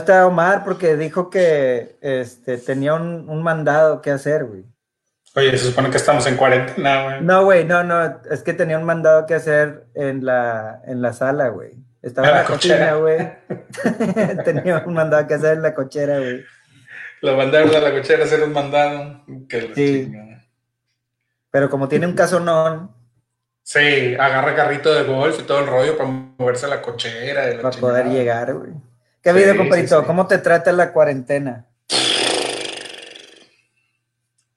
No está Omar porque dijo que este, tenía un, un mandado que hacer, güey. Oye, se supone que estamos en cuarentena, güey. No, güey, no, no, es que tenía un mandado que hacer en la, en la sala, güey. Estaba En la la cocina, güey. tenía un mandado que hacer en la cochera, güey. Lo mandaron a la cochera a hacer un mandado. Que la Sí. chingada. Pero como tiene un casonón, Sí, agarra carrito de golf y todo el rollo para moverse a la cochera. y la para poder llegar, güey. ¿Qué video, sí, compadrito? sí. ¿Cómo te trata la cuarentena?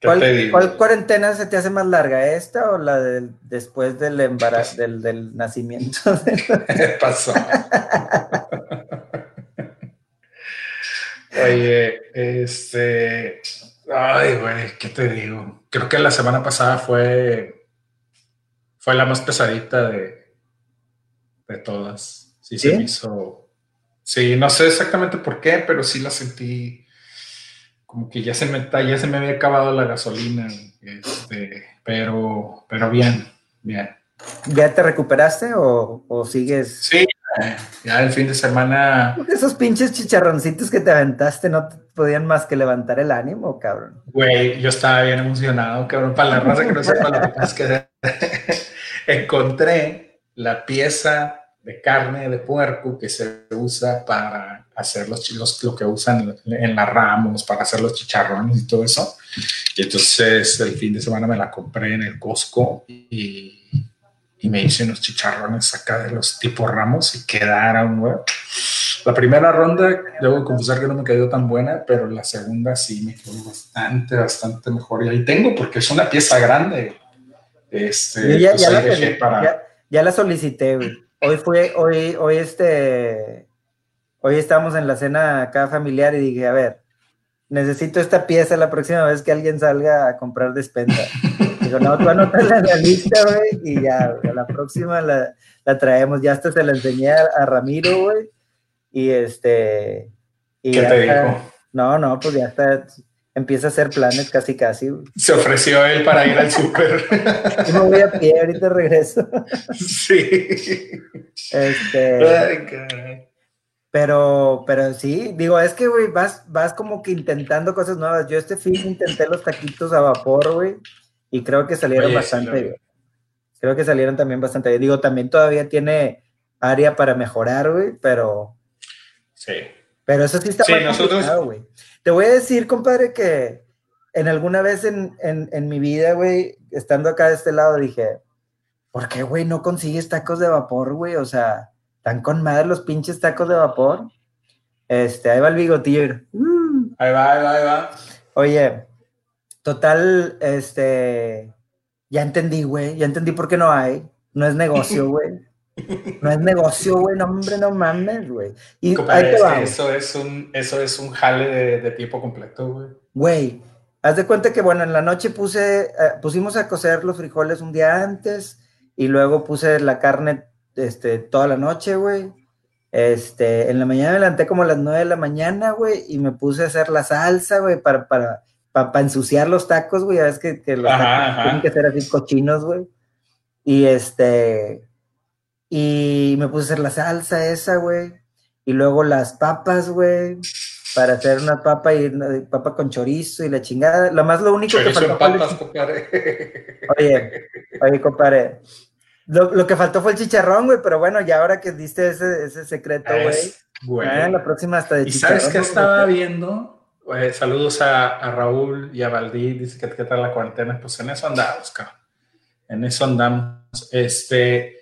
¿Qué ¿Cuál, cuarentena se te hace más larga? ¿Esta o la del después del embarazo, del, del nacimiento? ¿Qué pasó? Oye, este. Ay, güey, ¿qué te digo? Creo que la semana pasada fue. Fue la más pesadita de. De todas. Sí, se ¿Sí? me hizo. Sí, no sé exactamente por qué, pero sí la sentí. Como que ya se me, ya se me había acabado la gasolina. Este, pero, pero bien, bien. ¿Ya te recuperaste o, o sigues? Sí, ya el fin de semana. Esos pinches chicharroncitos que te aventaste no te podían más que levantar el ánimo, cabrón. Güey, yo estaba bien emocionado, cabrón. Para la raza que no sepa lo que pasa que encontré la pieza de carne de puerco que se usa para hacer los, los- lo que usan en la ramos, para hacer los chicharrones y todo eso. Y entonces el fin de semana me la compré en el Costco y, y me hice unos chicharrones acá de los tipo ramos y quedaron, güey. La primera ronda, debo confesar que no me quedó tan buena, pero la segunda sí me quedó bastante, bastante mejor. Y ahí tengo, porque es una pieza grande. Este, ya, pues ya la para- ya, ya la solicité, güey. Hoy fue, hoy, hoy este, hoy estábamos en la cena acá familiar y dije, a ver, necesito esta pieza la próxima vez que alguien salga a comprar despensa. Digo, no, tú anótala en la lista, güey, y ya, a la próxima la, la traemos. Ya hasta se la enseñé a, a Ramiro, güey, y este... Y ¿Qué te dijo? No, no, pues ya está, empieza a hacer planes casi, casi, güey. Se ofreció él para ir al súper. Me voy a pie, ahorita regreso. sí. Este... Ay, caray. Pero, pero sí, digo, es que, güey, vas, vas como que intentando cosas nuevas. Yo este fin intenté los taquitos a vapor, güey, y creo que salieron Oye, sí, bastante bien. Creo que salieron también bastante bien. Digo, también todavía tiene área para mejorar, güey, pero, Sí. Pero eso sí está Sí, muy nosotros- complicado, güey. Te voy a decir, compadre, que en alguna vez en, en, en mi vida, güey, estando acá de este lado, dije, ¿por qué, güey, no consigues tacos de vapor, güey? O sea, tan con madre los pinches tacos de vapor. Este, ahí va el bigotillo. Mm. Ahí va, ahí va, ahí va. Oye, total, este, ya entendí, güey, ya entendí por qué no hay. No es negocio, güey. No es negocio, güey, no, hombre, no mames, güey. Y ahí Compadre, te es va, que eso es un, eso es un jale de, de tiempo completo, güey. Güey, haz de cuenta que, bueno, en la noche puse, eh, pusimos a cocer los frijoles un día antes y luego puse la carne, este, toda la noche, güey. Este, en la mañana me levanté como a las nueve de la mañana, güey, y me puse a hacer la salsa, güey, para, para, para, ensuciar los tacos, güey, ya ves que, que los Ajá, tacos ajá. tienen que ser así cochinos, güey. Y este, y me puse a hacer la salsa esa, güey, y luego las papas, güey, para hacer una papa y una papa con chorizo y la chingada. Lo más lo único que Chorizo faltó en papas, compadre. Oye, oye, compadre. Lo, lo que faltó fue el chicharrón, güey, pero bueno, ya ahora que diste ese, ese secreto, güey. Es, güey. ah, la próxima hasta de ¿Y chicharrón. sabes qué estaba viendo? Eh, saludos a, a Raúl y a Valdí, dice que qué tal la cuarentena. Pues en eso andamos, cabrón. En eso andamos. Este,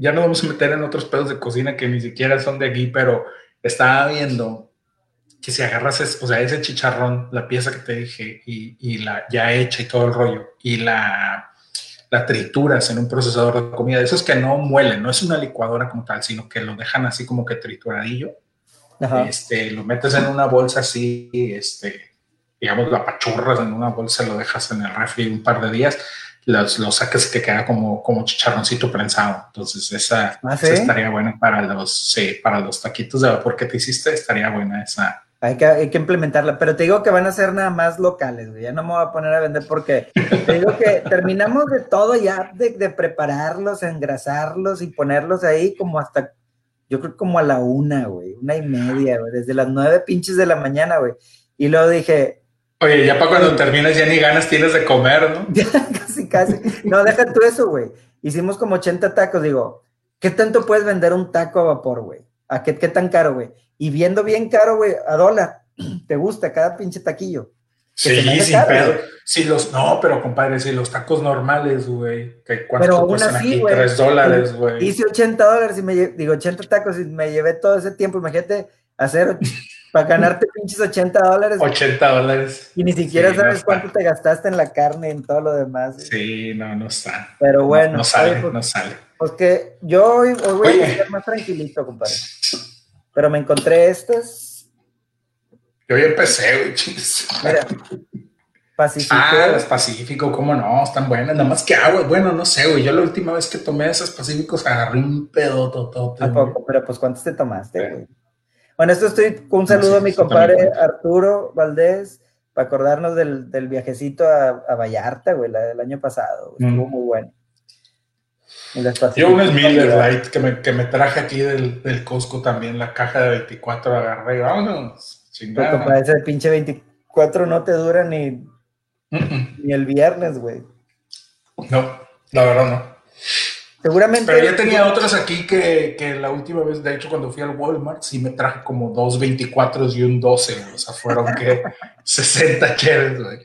ya no vamos a meter en otros pedos de cocina que ni siquiera son de aquí, pero estaba viendo que si agarras, es- o sea, ese chicharrón, la pieza que te dije, y, y la ya hecha y todo el rollo, y la, la trituras en un procesador de comida, de esos que no muelen, no es una licuadora como tal, sino que lo dejan así como que trituradillo Ajá. este, lo metes en una bolsa así, este, digamos, lo apachurras en una bolsa, lo dejas en el refri un par de días, los, lo sacas y te queda como, como chicharroncito prensado. Entonces, esa, ¿Ah, esa sí? estaría buena para los, sí, para los taquitos de vapor que te hiciste, estaría buena esa, Hay que, hay que implementarla, pero te digo que van a ser nada más locales, güey. Ya no me voy a poner a vender porque te digo que terminamos de todo ya, de, de prepararlos, engrasarlos y ponerlos ahí como hasta, yo creo como a la una, güey, una y media, güey, desde las nueve pinches de la mañana, güey. Y luego dije, Oye, ya para cuando termines ya ni ganas tienes de comer, ¿no? Ya, casi, casi. No, deja tú eso, güey. Hicimos como 80 tacos, digo, ¿qué tanto puedes vender un taco a vapor, güey? ¿A qué, qué tan caro, güey? Y viendo bien caro, güey, a dólar, ¿te gusta cada pinche taquillo? Sí, sin caro, pedo. güey. Sí, los, no, pero compadre, si los tacos normales, güey, que cuánto cuestan así, aquí, güey. tres dólares, güey. Hice 80 dólares y me digo 80 tacos y me llevé todo ese tiempo. Imagínate hacer para ganarte pinches 80 dólares 80 dólares. y ni siquiera Sí, sabes cuánto te gastaste en la carne y en todo lo demás. Sí, no, no está. Pero bueno, no, no sale, oye, pues, no sale. pues que yo hoy, hoy voy Oye. a estar más tranquilito, compadre. Pero me encontré estas. Yo ya empecé, güey. Mira, Pacífico. Ah, las Pacífico, cómo no, están buenas. Nada más que agua, bueno, no sé, güey. Yo la última vez que tomé esas Pacíficos agarré un pedo totote. ¿A poco? Pero pues ¿cuántos te tomaste, Sí. güey? Bueno, esto estoy con un saludo sí, a mi compadre. Arturo Valdés para acordarnos del, del viajecito a, a Vallarta, güey, la del año pasado. güey. Estuvo Mm. muy bueno. Yo unas Miller. Light que me, que me traje aquí del, del Costco también, la caja de 24 agarré. Vámonos, Pero, chingada. compadre, ese pinche 24 no te dura ni, Mm, mm. ni el viernes, güey. No, la verdad no. Seguramente. Pero ya tenía otras aquí que, que la última vez, de hecho, cuando fui al Walmart, sí me traje como dos 24 y un 12, güey. o sea, fueron que 60 cheres, güey.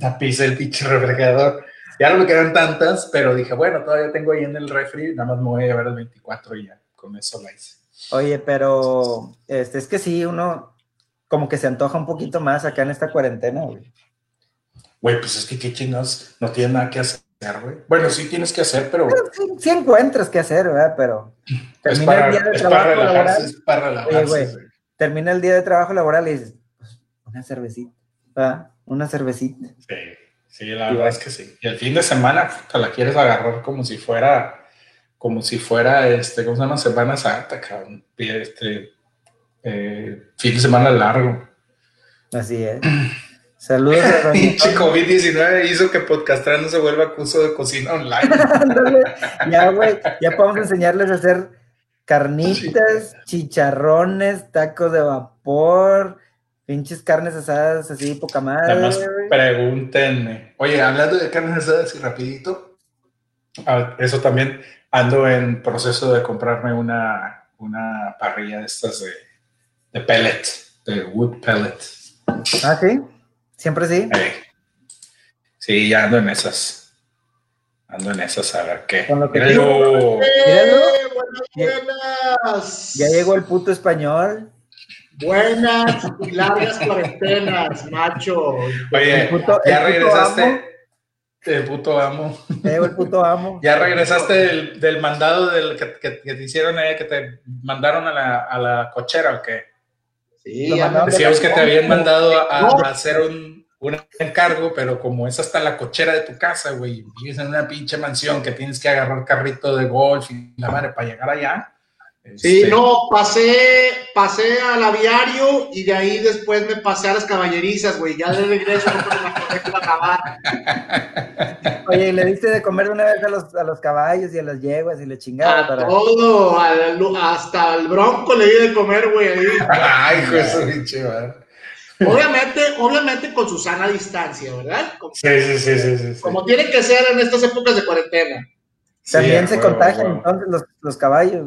Tapicé el pinche refrigerador. Ya no me quedan tantas, pero dije, bueno, todavía tengo ahí en el refri, nada más me voy a llevar el 24 y ya, con eso la hice. Oye, pero este, es que sí, uno como que se antoja un poquito más acá en esta cuarentena, güey. Güey, pues es que qué chingados, no tiene nada que hacer, güey. Bueno, sí tienes que hacer, pero Pero sí, sí encuentras qué hacer, ¿verdad? Pero termina para, el día de trabajo para relajarse, laboral, es para relajarse. Oye, güey. güey. termina el día de trabajo laboral y dices, pues, una cervecita, ¿verdad? Una cervecita. Sí, sí, la verdad es que sí. Y el fin de semana te la quieres agarrar como si fuera, como si fuera, este, ¿cómo se llama? Semana Santa, cabrón. Este, eh, fin de semana largo. Así es. Saludos a Pinche COVID-19 hizo que Podcastrando se vuelva curso de cocina online. Ya, güey, ya podemos enseñarles a hacer carnitas, chicharrones, tacos de vapor, pinches carnes asadas así, poca madre. Además, güey. pregúntenme. Oye, hablando de carnes asadas y rapidito, eso también ando en proceso de comprarme una, una parrilla de estas de, de pellet, de wood pellet. Ah, sí, siempre sí. Eh, sí, ya ando en esas. Ando en esas, a ver qué. Con lo que Míralo. Míralo. ¡Eh! Buenas, Ya- buenas. Ya llegó el puto español. Buenas y largas cuarentenas, macho. Oye, El puto- ya el regresaste. amo. El puto amo. Ya llegó el puto amo. Ya regresaste del, del mandado del que, que- que te hicieron ahí, que te mandaron a la, a la cochera o qué. Sí, Decíamos que te habían mandado a hacer un, un encargo, pero como es hasta la cochera de tu casa, güey, vives en una pinche mansión que tienes que agarrar carrito de golf y la madre para llegar allá. Sí, este, no, pasé, pasé al aviario y de ahí después me pasé a las caballerizas, güey. Ya de regreso no a acabar. Oye, y le diste de comer de una vez a los, a los caballos y a las yeguas y le chingaba A para. todo, al- hasta al bronco le di de comer, güey. ahí. Ay, hijo de su pinche. Obviamente, obviamente con su sana distancia, ¿verdad? Como, Sí, sí, sí, sí, sí, sí. como tiene que ser en estas épocas de cuarentena. También Sí, se contagian entonces los, los caballos.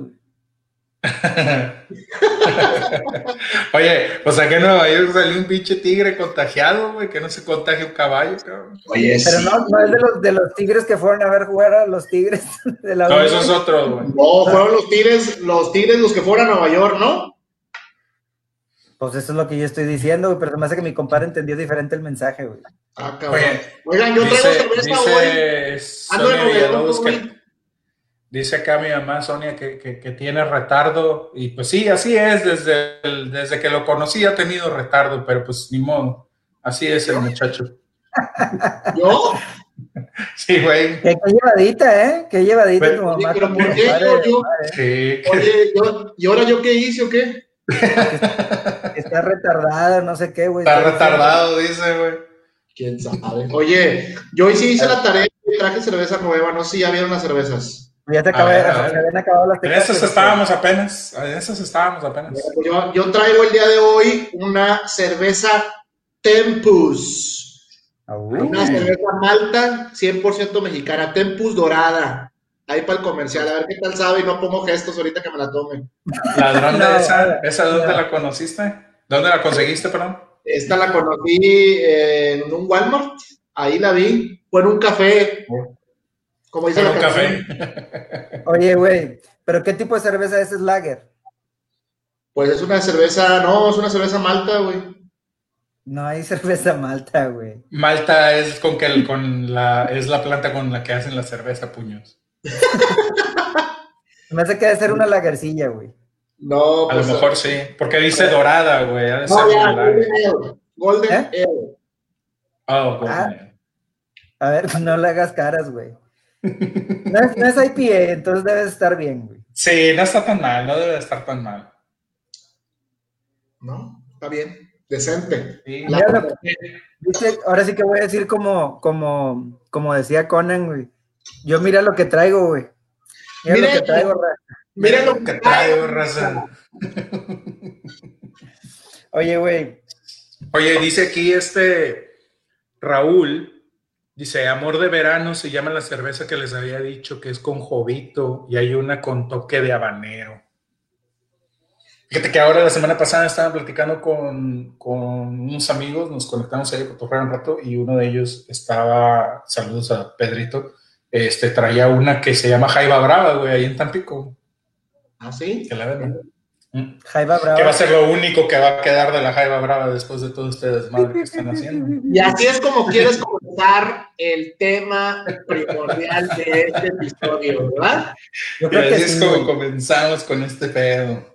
Oye, o sea que en Nueva York salió un pinche tigre contagiado, güey, que no se contagie un caballo, cabrón. Oye, Pero no, no es de los, de los tigres que fueron a ver jugar a los tigres de la No, U. eso es otro, güey. No, fueron los tigres, los tigres los que fueron a Nueva York, ¿no? Pues eso es lo que yo estoy diciendo, güey, pero me hace que mi compadre entendió diferente el mensaje, güey. Ah, cabrón. Oye, Oigan, yo traigo cerveza hoy. dice Ando Villalobos que, hoy. Dice acá mi mamá Sonia que, que- que tiene retardo y pues sí, así es, desde, el- desde que lo conocí ha tenido retardo, pero pues ni modo, así es el muchacho. ¿Yo? Sí, güey, Qué, qué llevadita, ¿eh? Qué llevadita Pero, tu mamá pero ¿por qué yo- yo- sí. Oye, yo, ¿y ahora yo qué hice o qué? Está retardado, no sé qué, güey. Está retardado, dice, güey. ¿Quién sabe? Oye, yo hoy sí hice la tarea y traje cerveza nueva, no sé si ya vieron las cervezas. Ya te acabé, se habían acabado las En esas estábamos apenas, en esas estábamos apenas. Pues yo, yo traigo el día de hoy una cerveza Tempus. Una cerveza malta 100% mexicana, Tempus dorada. Ahí para el comercial, a ver qué tal sabe y no pongo gestos ahorita que me la tomen. ¿Ladrón de esa? ¿Esa dónde la conociste? ¿Dónde la conseguiste, perdón? Esta la conocí en un Walmart, ahí la vi, fue en un café. Como dice la café. Oye, güey, ¿pero qué tipo de cerveza es? ¿Es lager? Pues es una cerveza, no, es una cerveza malta, güey. No hay cerveza malta, güey. Malta es con que con la es la planta con la que hacen la cerveza, puños. Me hace que debe ser una lagercilla, güey. No, a lo pues, mejor sí, porque dice dorada, güey. No, ya, Golden Golden ¿Eh? Oh, Golden ah, A ver, no le hagas caras, güey. No es, no es IPA, entonces debe estar bien, güey. Sí, no está tan mal, no debe estar tan mal. No, está bien decente. ahora sí que voy a decir como, como, como decía Conan, güey. Yo mira lo que traigo, güey. Mira, lo que traigo, raza. Mira lo que traigo, raza. Oye, güey. Oye, dice aquí este Raúl, dice, amor de verano se llama la cerveza que les había dicho que es con jovito y hay una con toque de habanero. Fíjate que ahora la semana pasada estaba platicando con, con unos amigos, nos conectamos ahí a un rato y uno de ellos estaba, saludos a Pedrito, este, traía una que se llama Jaiba Brava, güey, ahí en Tampico. ¿Ah, sí? Que la ven, mm. Jaiba Brava. Que va a ser lo único que va a quedar de la Jaiba Brava después de todo este desmadre que están haciendo. Y así es como quieres el tema primordial de este episodio, ¿verdad? Yo creo así es como comenzamos con este pedo.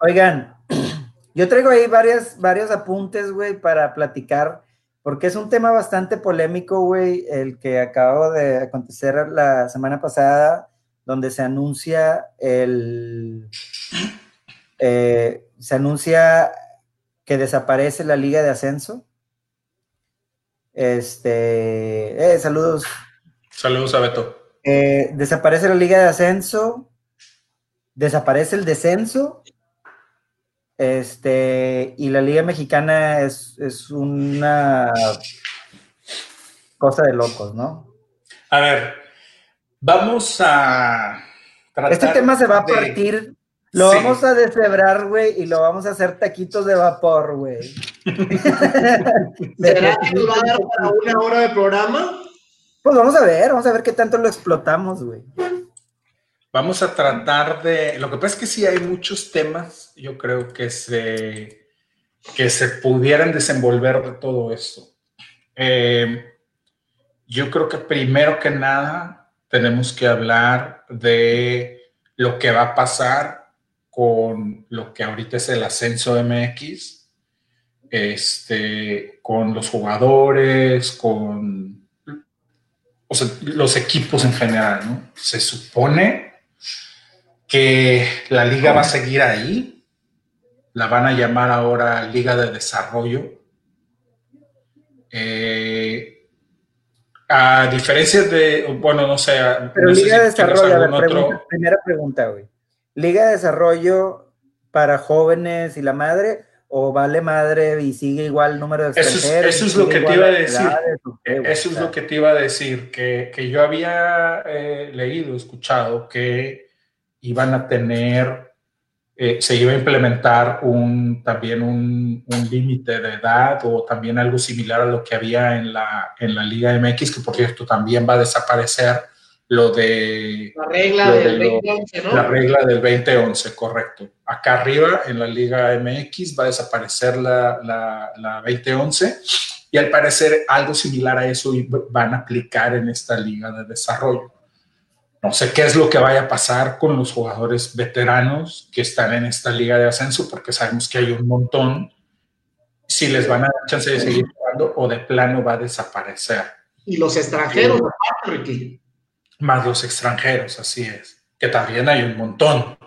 Oigan, yo traigo ahí varias, varios apuntes, güey, para platicar, porque es un tema bastante polémico, güey, el que acabó de acontecer la semana pasada, donde se anuncia el... Eh, se anuncia que desaparece la Liga de Ascenso. Este, eh, saludos. Saludos a Beto. Eh, desaparece la Liga de Ascenso, desaparece el descenso este, y la Liga Mexicana es, una cosa de locos, ¿no? A ver, vamos a. este tema se va a partir. Lo vamos a deshebrar, güey, y lo vamos a hacer taquitos de vapor, güey. ¿Será que nos va a dar para una hora de programa? Pues vamos a ver, vamos a ver qué tanto lo explotamos, güey. Vamos a tratar de. Lo que pasa es que sí hay muchos temas, yo creo que se, que se pudieran desenvolver de todo esto. Eh, yo creo que primero que nada tenemos que hablar de lo que va a pasar con lo que ahorita es el ascenso MX, este, con los jugadores, con los equipos en general, ¿no? Se supone que la liga va a seguir ahí, la van a llamar ahora Liga de Desarrollo. Eh, a diferencia de, bueno, no sé. Pero Liga de Desarrollo, primera pregunta, güey. ¿Liga de Desarrollo para jóvenes y la madre? ¿O vale madre y sigue igual el número de extranjeros? Eso es, lo que te iba a decir. eso es lo que te iba a decir, que, yo había eh, leído, escuchado que iban a tener, eh, se iba a implementar un, también un, límite de edad o también algo similar a lo que había en la, en la Liga MX, que por cierto también va a desaparecer lo de... La regla del 2011, ¿no? La regla del 2011, correcto. Acá arriba en la Liga MX va a desaparecer la, la, la 2011 y al parecer algo similar a eso van a aplicar en esta liga de desarrollo. No sé qué es lo que vaya a pasar con los jugadores veteranos que están en esta liga de ascenso, porque sabemos que hay un montón. Si les van a dar chance de seguir jugando o de plano va a desaparecer. Y los extranjeros, Ricky. Más los extranjeros, así es. Que también hay un montón.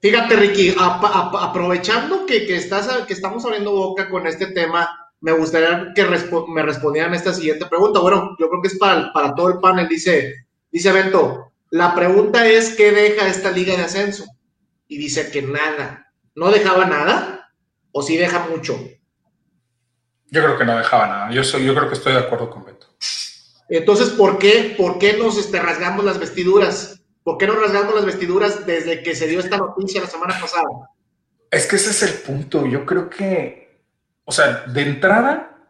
Fíjate, Ricky, aprovechando que, estás, que estamos abriendo boca con este tema, me gustaría que me respondieran esta siguiente pregunta. Bueno, yo creo que es para, para todo el panel. Dice, dice Bento, la pregunta es, ¿qué deja esta liga de ascenso? Y dice que nada. ¿No dejaba nada? ¿O sí deja mucho? Yo creo que no dejaba nada. Yo, soy, yo creo que estoy de acuerdo con Beto. Entonces, ¿por qué, por qué nos este, rasgamos las vestiduras? ¿Por qué nos rasgamos las vestiduras desde que se dio esta noticia la semana pasada? Es que ese es el punto. Yo creo que, o sea, de entrada,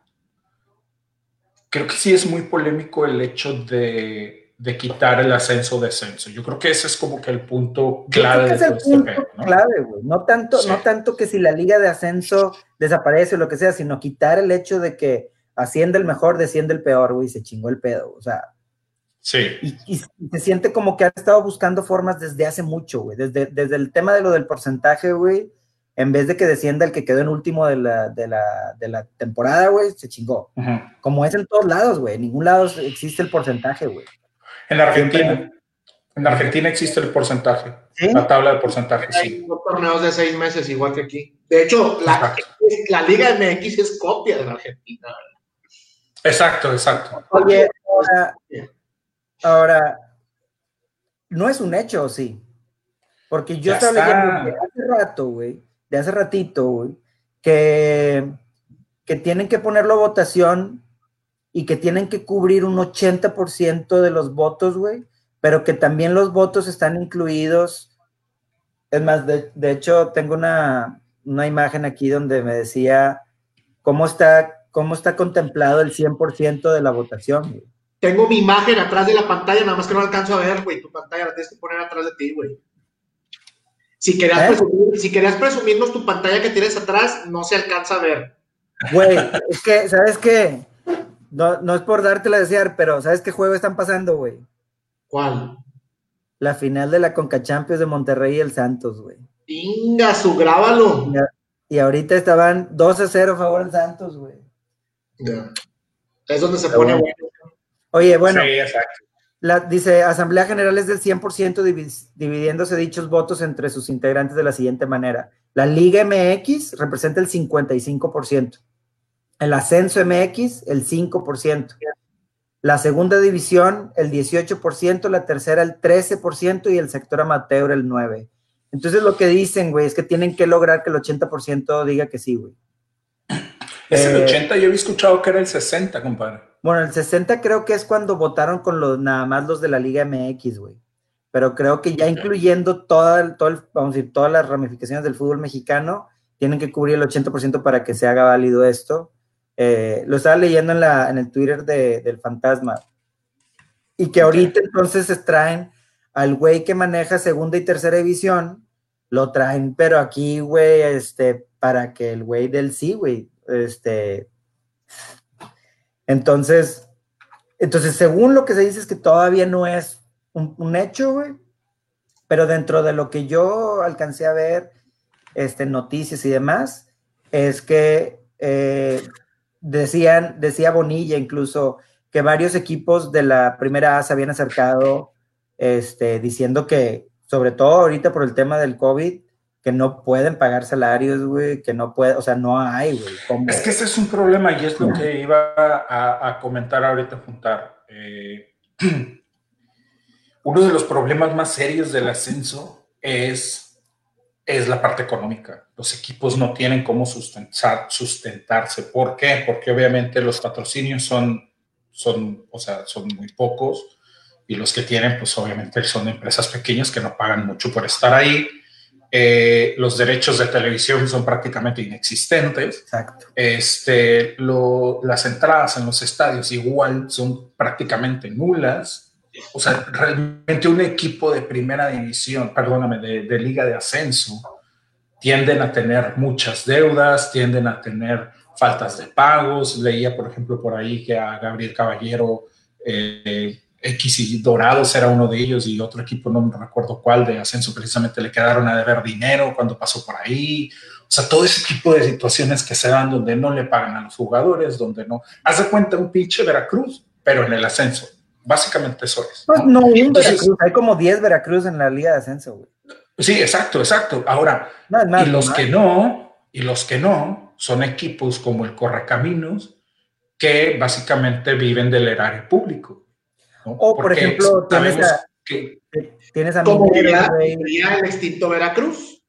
creo que sí es muy polémico el hecho de de quitar el ascenso descenso. Yo creo que ese es como que el punto clave. es el este punto clave, güey. No tanto, no tanto que si la liga de ascenso desaparece o lo que sea, sino quitar el hecho de que asciende el mejor, desciende el peor, güey, se chingó el pedo. O sea. Sí. Y, se siente como que ha estado buscando formas desde hace mucho, güey. Desde, desde el tema de lo del porcentaje, güey. En vez de que descienda el que quedó en último de la, de la, temporada, güey, se chingó. Como es en todos lados, güey. En ningún lado existe el porcentaje, güey. En Argentina. En Argentina existe el porcentaje, la tabla de porcentaje, sí. torneos de seis meses, igual que aquí. De hecho, la, la, Liga MX es copia de la Argentina. Exacto, exacto. Oye, ahora, ahora, no es un hecho, sí. Porque yo estaba leyendo de hace rato, güey, de hace ratito, güey, que, que tienen que ponerlo a votación y que tienen que cubrir un 80% de los votos, güey, pero que también los votos están incluidos. Es más, de, hecho, tengo una, imagen aquí donde me decía cómo está, cómo está contemplado el 100% de la votación, güey. Tengo mi imagen atrás de la pantalla, nada más que no alcanzo a ver, güey. Tu pantalla la tienes que poner atrás de ti, güey. Si querías, ¿Eh? presumir, si querías presumirnos tu pantalla que tienes atrás, no se alcanza a ver. Güey, es que, ¿sabes qué? No, no es por dártela a desear, pero ¿sabes qué juego están pasando, güey? ¿Cuál? La final de la Conca Champions de Monterrey y el Santos, güey. Inga, su grábalo. Y, ahorita estaban 2 a 0 a favor del Santos, güey. Es donde se pone bueno. Oye, bueno. Sí, exacto. La, dice, Asamblea General es del 100% dividiéndose dichos votos entre sus integrantes de la siguiente manera. La Liga MX representa el 55%. El ascenso MX, el 5%. La segunda división, el 18%, la tercera, el 13% y el sector amateur, el 9%. Entonces lo que dicen, güey, es que tienen que lograr que el 80% diga que sí, güey. Es el 80, eh, yo había escuchado que era el 60, compadre. Bueno, el 60 creo que es cuando votaron con los nada más los de la Liga MX, güey. Pero creo que ya incluyendo toda, todo vamos a decir, todas las ramificaciones del fútbol mexicano, tienen que cubrir el 80% para que se haga válido esto. Eh, lo estaba leyendo en, la, en el Twitter de, del Fantasma. Y que ahorita entonces traen al güey que maneja segunda y tercera división, lo traen, pero aquí, güey, este, para que el güey del sí, güey, este. Entonces, entonces, según lo que se dice es que todavía no es un, hecho, güey, pero dentro de lo que yo alcancé a ver, este, noticias y demás, es que eh, decían, decía Bonilla incluso que varios equipos de la primera A se habían acercado este, diciendo que, sobre todo ahorita por el tema del COVID, que no pueden pagar salarios, güey, que no puede, o sea, no hay, güey. Es que ese es un problema y es lo que iba a, comentar ahorita juntar. Eh, uno de los problemas más serios del ascenso es es la parte económica. Los equipos no tienen cómo sustentar, sustentarse. ¿Por qué? Porque obviamente los patrocinios son, son, o sea, son muy pocos y los que tienen, pues obviamente son empresas pequeñas que no pagan mucho por estar ahí. Eh, los derechos de televisión son prácticamente inexistentes. Exacto. Este, lo, las entradas en los estadios igual son prácticamente nulas o sea, realmente un equipo de primera división, perdóname, de, liga de ascenso, tienden a tener muchas deudas, tienden a tener faltas de pagos. Leía, por ejemplo, por ahí que a Gabriel Caballero eh, X y Dorados era uno de ellos y otro equipo, no me recuerdo cuál, de ascenso precisamente le quedaron a deber dinero cuando pasó por ahí. O sea, todo ese tipo de situaciones que se dan donde no le pagan a los jugadores, donde no. Haz de cuenta un pinche Veracruz, pero en el ascenso. Básicamente eso es. no, Veracruz, hay como 10 Veracruz en la Liga de Ascenso, güey. Sí, exacto, exacto. Ahora, y los que no, y los que no, son equipos como el Correcaminos, que básicamente viven del erario público. O, por ejemplo, tienes a, que, tienes a como vivía, el extinto Veracruz.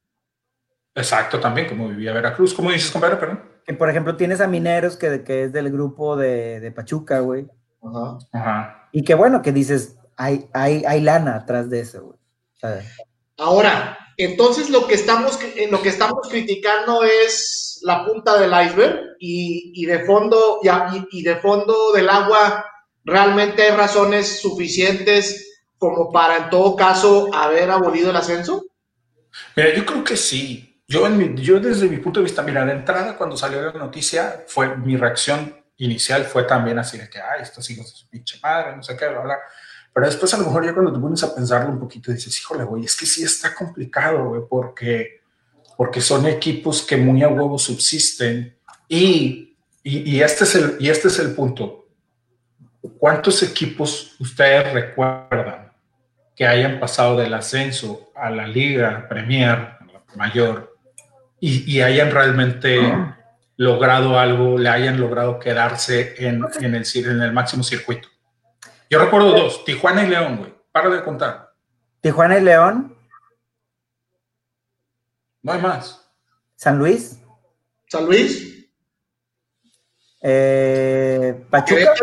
Exacto, también, como vivía Veracruz. ¿Cómo dices, compadre? Perdón. Que, por ejemplo, tienes a Mineros, que, que es del grupo de, de Pachuca, güey. Ajá. Ajá. Y que bueno, que dices, hay, hay, hay lana atrás de eso, güey. Ahora, entonces lo que estamos, lo que estamos criticando es la punta del iceberg y, y de fondo, y, y de fondo del agua realmente hay razones suficientes como para en todo caso haber abolido el ascenso. Mira, yo creo que sí. Yo, en yo desde mi punto de vista, mira, de entrada cuando salió la noticia, fue mi reacción inicial fue también así de que, ay, estos hijos de su pinche madre, no sé qué, bla, bla. Pero después a lo mejor ya cuando te pones a pensarlo un poquito dices, híjole, güey, es que sí está complicado, güey, porque, porque son equipos que muy a huevo subsisten y, y, y, este es el, y este es el punto. ¿Cuántos equipos ustedes recuerdan que hayan pasado del ascenso a la Liga Premier, mayor, y, y hayan realmente logrado algo, le hayan logrado quedarse en, en, el, en el máximo circuito. Yo recuerdo dos, Tijuana y León, güey. Para de contar. Tijuana y León. No hay más. San Luis. San Luis. Eh, Pachuca.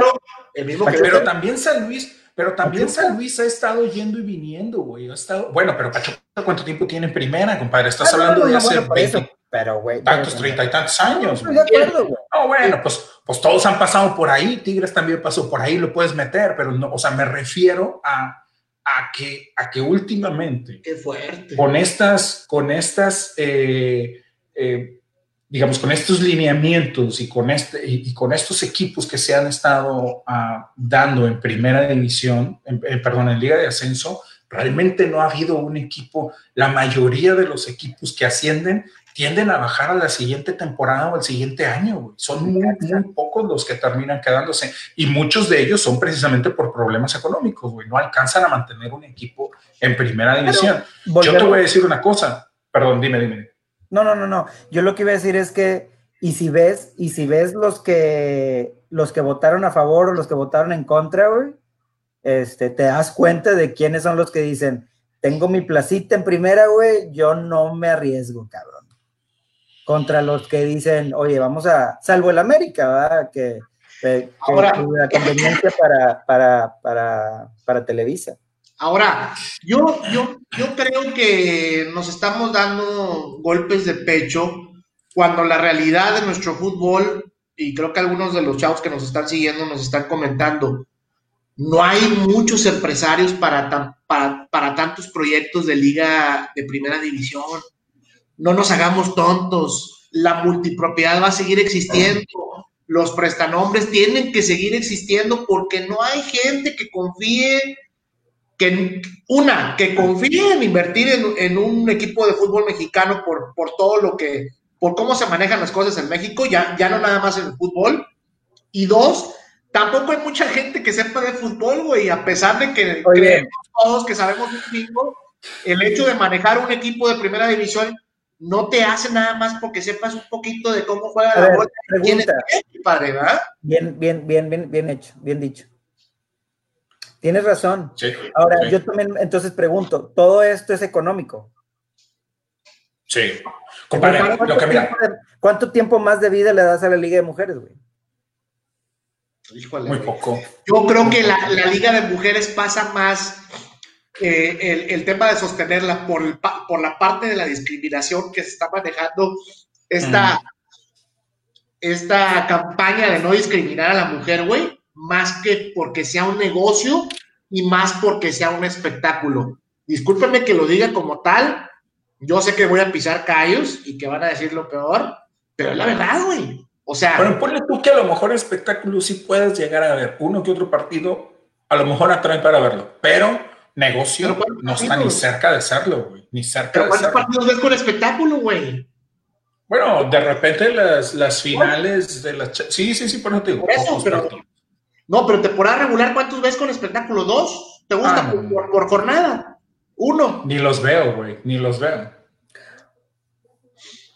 El mismo Pero también San Luis, pero también San Luis ha estado yendo y viniendo, güey. Ha estado, bueno, pero Pachuca, ¿cuánto tiempo tiene en primera, compadre? Estás ah, hablando de hace 20, pero, güey. Tantos, treinta y tantos años. No, no, bueno, pues, pues todos han pasado por ahí. Tigres también pasó por ahí, lo puedes meter, pero no, o sea, me refiero a, a, que, a que últimamente. Qué fuerte. Con estas, con estas, eh, eh, digamos, con estos lineamientos y con, este, y, con estos equipos que se han estado uh, dando en primera división, en, en, perdón, en Liga de Ascenso, realmente no ha habido un equipo, la mayoría de los equipos que ascienden tienden a bajar a la siguiente temporada o al siguiente año. Son muy, muy pocos los que terminan quedándose y muchos de ellos son precisamente por problemas económicos, güey. No alcanzan a mantener un equipo en primera división. Yo te voy a decir una cosa. Perdón, dime, dime. No, no, no, no. Yo lo que iba a decir es que, y si ves, y si ves los que, los que votaron a favor o los que votaron en contra, güey, este, te das cuenta de quiénes son los que dicen, tengo mi placita en primera, güey, yo no me arriesgo, cabrón contra los que dicen, oye, vamos a, salvo el América, ¿verdad? Que, que, ahora, la conveniencia para, para, para, para, Televisa. Ahora, yo, yo, yo creo que nos estamos dando golpes de pecho cuando la realidad de nuestro fútbol, y creo que algunos de los chavos que nos están siguiendo nos están comentando, no hay muchos empresarios para, para, para tantos proyectos de liga de primera división. No nos hagamos tontos, la multipropiedad va a seguir existiendo, los prestanombres tienen que seguir existiendo porque no hay gente que confíe, que una, que confíe en invertir en, un equipo de fútbol mexicano por, por todo lo que, por cómo se manejan las cosas en México, ya, ya no nada más en el fútbol, y dos, tampoco hay mucha gente que sepa de fútbol, güey, a pesar de que creemos todos que sabemos un chingo, el hecho de manejar un equipo de primera división no te hace nada más porque sepas un poquito de cómo juega la bola. padre, ¿verdad? Bien, bien, bien, bien, bien hecho, bien dicho. Tienes razón. Ahora, yo también entonces pregunto, ¿todo esto es económico? Sí. ¿cuánto, tiempo más de vida le das a la Liga de Mujeres, güey? Muy poco. Yo creo que la, la Liga de Mujeres pasa más eh, el, tema de sostenerla por, por la parte de la discriminación que se está manejando esta, esta campaña de no discriminar a la mujer, güey, más que porque sea un negocio y más porque sea un espectáculo. Discúlpenme que lo diga como tal, yo sé que voy a pisar callos y que van a decir lo peor, pero es la verdad, güey. O sea. Pero ponle tú que a lo mejor espectáculo sí puedes llegar a ver uno que otro partido, a lo mejor atraen para verlo, pero negocio no está ni cerca de serlo, güey. Ni cerca ¿Pero cuántos partidos ves con espectáculo, güey? Bueno, de repente las, las finales de las... Sí, sí, sí, por eso te digo. No, pero temporada regular, ¿cuántos ves con espectáculo? ¿Dos? ¿Te gusta ah, por, por, jornada? Uno. Ni los veo, güey, ni los veo.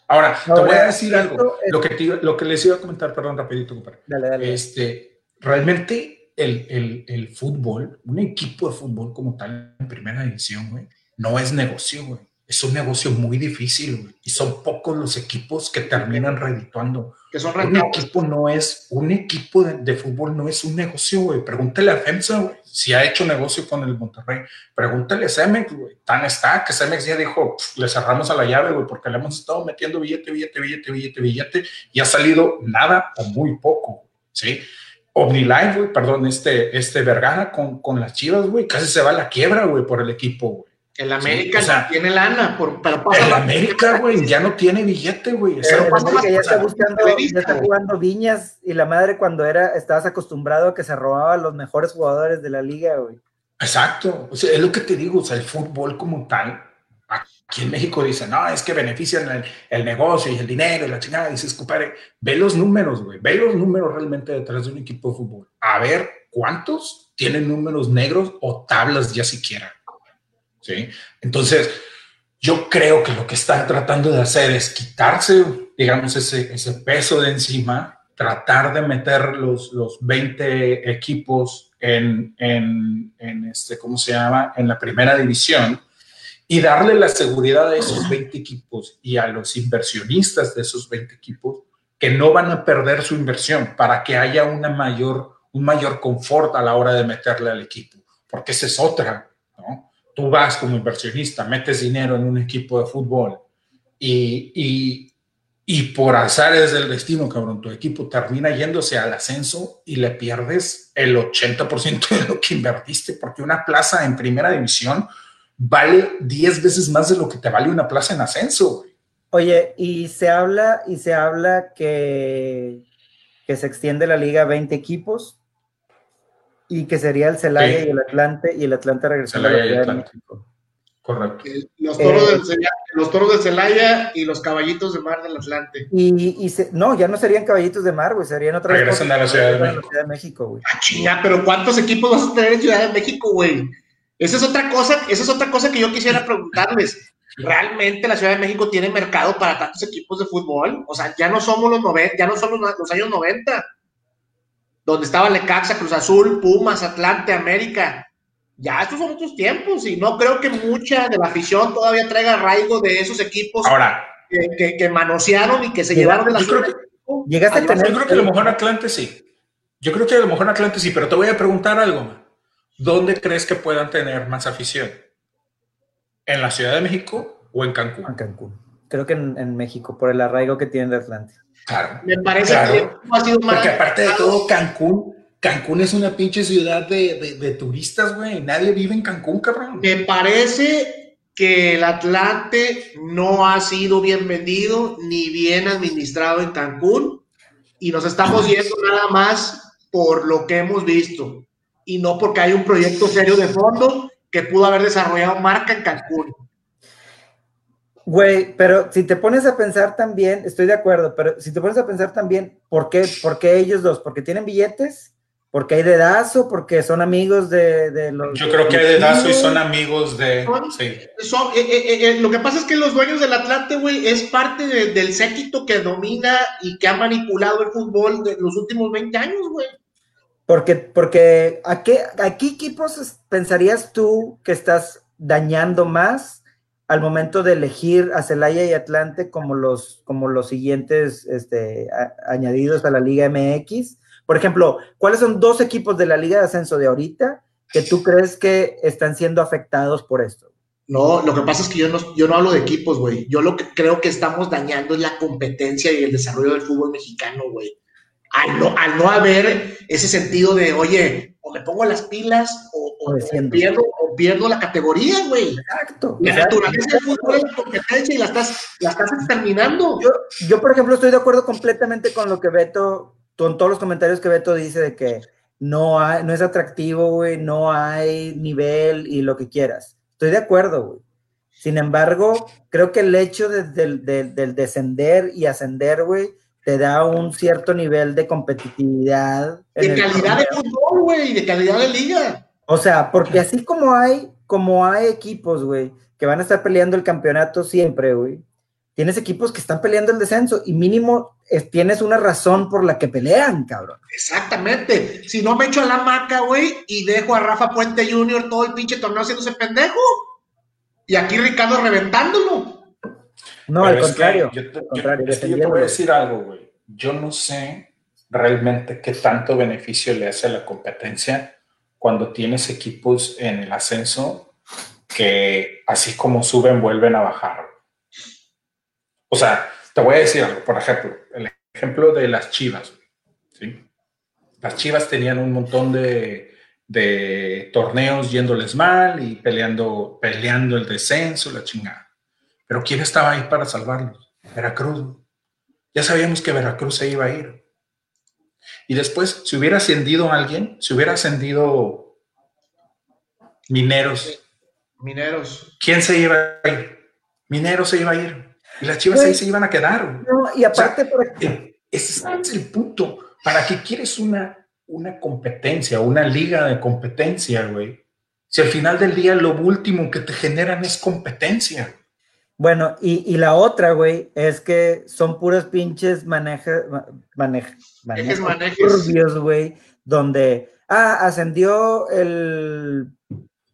Ahora, te voy a decir algo. Lo, que lo que les iba a comentar, perdón, rapidito, compadre. Dale, dale. Este, realmente el, el, el, fútbol, un equipo de fútbol como tal en primera división, güey, no es negocio, güey. Es un negocio muy difícil, güey. Y son pocos los equipos que terminan redituando. Que son un equipo no es, un equipo de, fútbol no es un negocio, güey. Pregúntale a FEMSA, güey, si ha hecho negocio con el Monterrey. Pregúntale a Cemex, güey. Tan está que Cemex ya dijo, le cerramos a la llave, güey, porque le hemos estado metiendo billete, billete, billete, billete, billete, y ha salido nada o muy poco, ¿sí? OmniLife, güey, perdón, este, este Vergara con, con las chivas, güey, casi se va a la quiebra, güey, por el equipo, güey. El América no tiene lana, por, pero El América, güey, ya no tiene billete, güey. El América ya está buscando, ya está jugando viñas y la madre cuando era, estabas acostumbrado a que se robaba a los mejores jugadores de la liga, güey. Exacto, o sea, es lo que te digo, o sea, el fútbol como tal, aquí en México dicen, no, es que benefician el, negocio y el dinero y la chingada, y dices, compadre, ve los números, güey, ve los números realmente detrás de un equipo de fútbol, a ver cuántos tienen números negros o tablas ya siquiera. ¿Sí? Entonces, yo creo que lo que están tratando de hacer es quitarse, digamos, ese, ese peso de encima, tratar de meter los, los 20 equipos en, en, en, este, ¿cómo se llama?, en la primera división y darle la seguridad a esos 20 equipos y a los inversionistas de esos 20 equipos que no van a perder su inversión para que haya una mayor, un mayor confort a la hora de meterle al equipo, porque esa es otra. Tú vas como inversionista, metes dinero en un equipo de fútbol y, y, y por azares del destino, cabrón, tu equipo termina yéndose al ascenso y le pierdes el 80% de lo que invertiste, porque una plaza en primera división vale 10 veces más de lo que te vale una plaza en ascenso. Oye, y se habla, y se habla que, que se extiende la liga a 20 equipos y que sería el Celaya y el Atlante, y el Atlante regresando a la Ciudad de México. Correcto. Los toros, del Celaya, los toros de Celaya y los caballitos de mar del Atlante. Y, y no, ya no serían caballitos de mar, güey, serían otra Regresan a la Ciudad de México. güey. Ah, chinga, pero ¿cuántos equipos vas a tener en Ciudad de México, güey? Esa es otra cosa, esa es otra cosa que yo quisiera preguntarles. ¿Realmente la Ciudad de México tiene mercado para tantos equipos de fútbol? O sea, ya no somos los 90, ya no somos los años 90 donde estaba Lecaxa, Cruz Azul, Pumas, Atlante, América. Ya estos son otros tiempos y no creo que mucha de la afición todavía traiga arraigo de esos equipos Ahora, que, manosearon y que se llevaron de la ciudad. Llegaste a tener, yo creo que a lo mejor Atlante sí. Yo creo que a lo mejor Atlante sí, pero te voy a preguntar algo. ¿Dónde crees que puedan tener más afición? ¿En la Ciudad de México o en Cancún? En Cancún. Creo que en, en México, por el arraigo que tienen de Atlante. Claro. Me parece que ha sido más. Porque aparte de todo, Cancún, Cancún es una pinche ciudad de, de, turistas, güey. Nadie vive en Cancún, cabrón. Me parece que el Atlante no ha sido bien vendido ni bien administrado en Cancún y nos estamos yendo nada más por lo que hemos visto y no porque hay un proyecto serio de fondo que pudo haber desarrollado marca en Cancún. Güey, pero si te pones a pensar también, estoy de acuerdo, pero si te pones a pensar también, ¿por qué, ¿Por qué ellos dos? ¿Porque tienen billetes? ¿Porque hay dedazo? ¿Porque son amigos de, los... Yo creo que hay dedazo y son amigos de... Sí. Eh, eh, eh, lo que pasa es que los dueños del Atlante, güey, es parte del séquito que domina y que ha manipulado el fútbol de los últimos 20 años, güey. Porque, porque ¿a qué, ¿a qué equipos pensarías tú que estás dañando más al momento de elegir a Celaya y Atlante como los, como los siguientes este, añadidos a la Liga MX? Por ejemplo, ¿cuáles son dos equipos de la Liga de Ascenso de ahorita que tú crees que están siendo afectados por esto? No, lo que pasa es que yo no, yo no hablo de equipos, güey. Yo lo que creo que estamos dañando es la competencia y el desarrollo del fútbol mexicano, güey. Al no, al no haber ese sentido de, oye, o me pongo las pilas o, o, pierdo, o pierdo, la categoría, güey. Exacto. La naturaleza del fútbol es competencia y la estás, la estás exterminando. Yo, yo, por ejemplo, estoy de acuerdo completamente con lo que Beto, con todos los comentarios que Beto dice de que no, hay, no es atractivo, güey, no hay nivel y lo que quieras. Estoy de acuerdo, güey. Sin embargo, creo que el hecho de, del descender y ascender, güey, te da un cierto nivel de competitividad. De calidad de fútbol, güey, de calidad de liga. O sea, porque así como hay, como hay equipos, güey, que van a estar peleando el campeonato siempre, güey, tienes equipos que están peleando el descenso y mínimo tienes una razón por la que pelean, cabrón. Exactamente. Si no me echo a la maca, güey, y dejo a Rafa Puente Jr. todo el pinche torneo haciéndose pendejo. Y aquí Ricardo reventándolo. No, al contrario. yo, te, voy a decir algo, güey. Yo no sé realmente qué tanto beneficio le hace a la competencia cuando tienes equipos en el ascenso que así como suben vuelven a bajar. O sea, te voy a decir algo, por ejemplo, el ejemplo de las Chivas. ¿sí? Las Chivas tenían un montón de, de torneos yéndoles mal y peleando, peleando el descenso, la chingada. Pero ¿quién estaba ahí para salvarlos? Veracruz. Ya sabíamos que Veracruz se iba a ir. Y después, si hubiera ascendido alguien, si hubiera ascendido Mineros. Mineros. ¿Quién se iba a ir? Mineros se iba a ir. Y las chivas ahí se iban a quedar. No, y aparte, eh, ese es el punto. ¿Para qué quieres una, una competencia, una liga de competencia, güey? Si al final del día lo último que te generan es competencia. Bueno, y, la otra, güey, es que son puros pinches manejas, maneja, manejes, güey, donde, ah, ascendió el,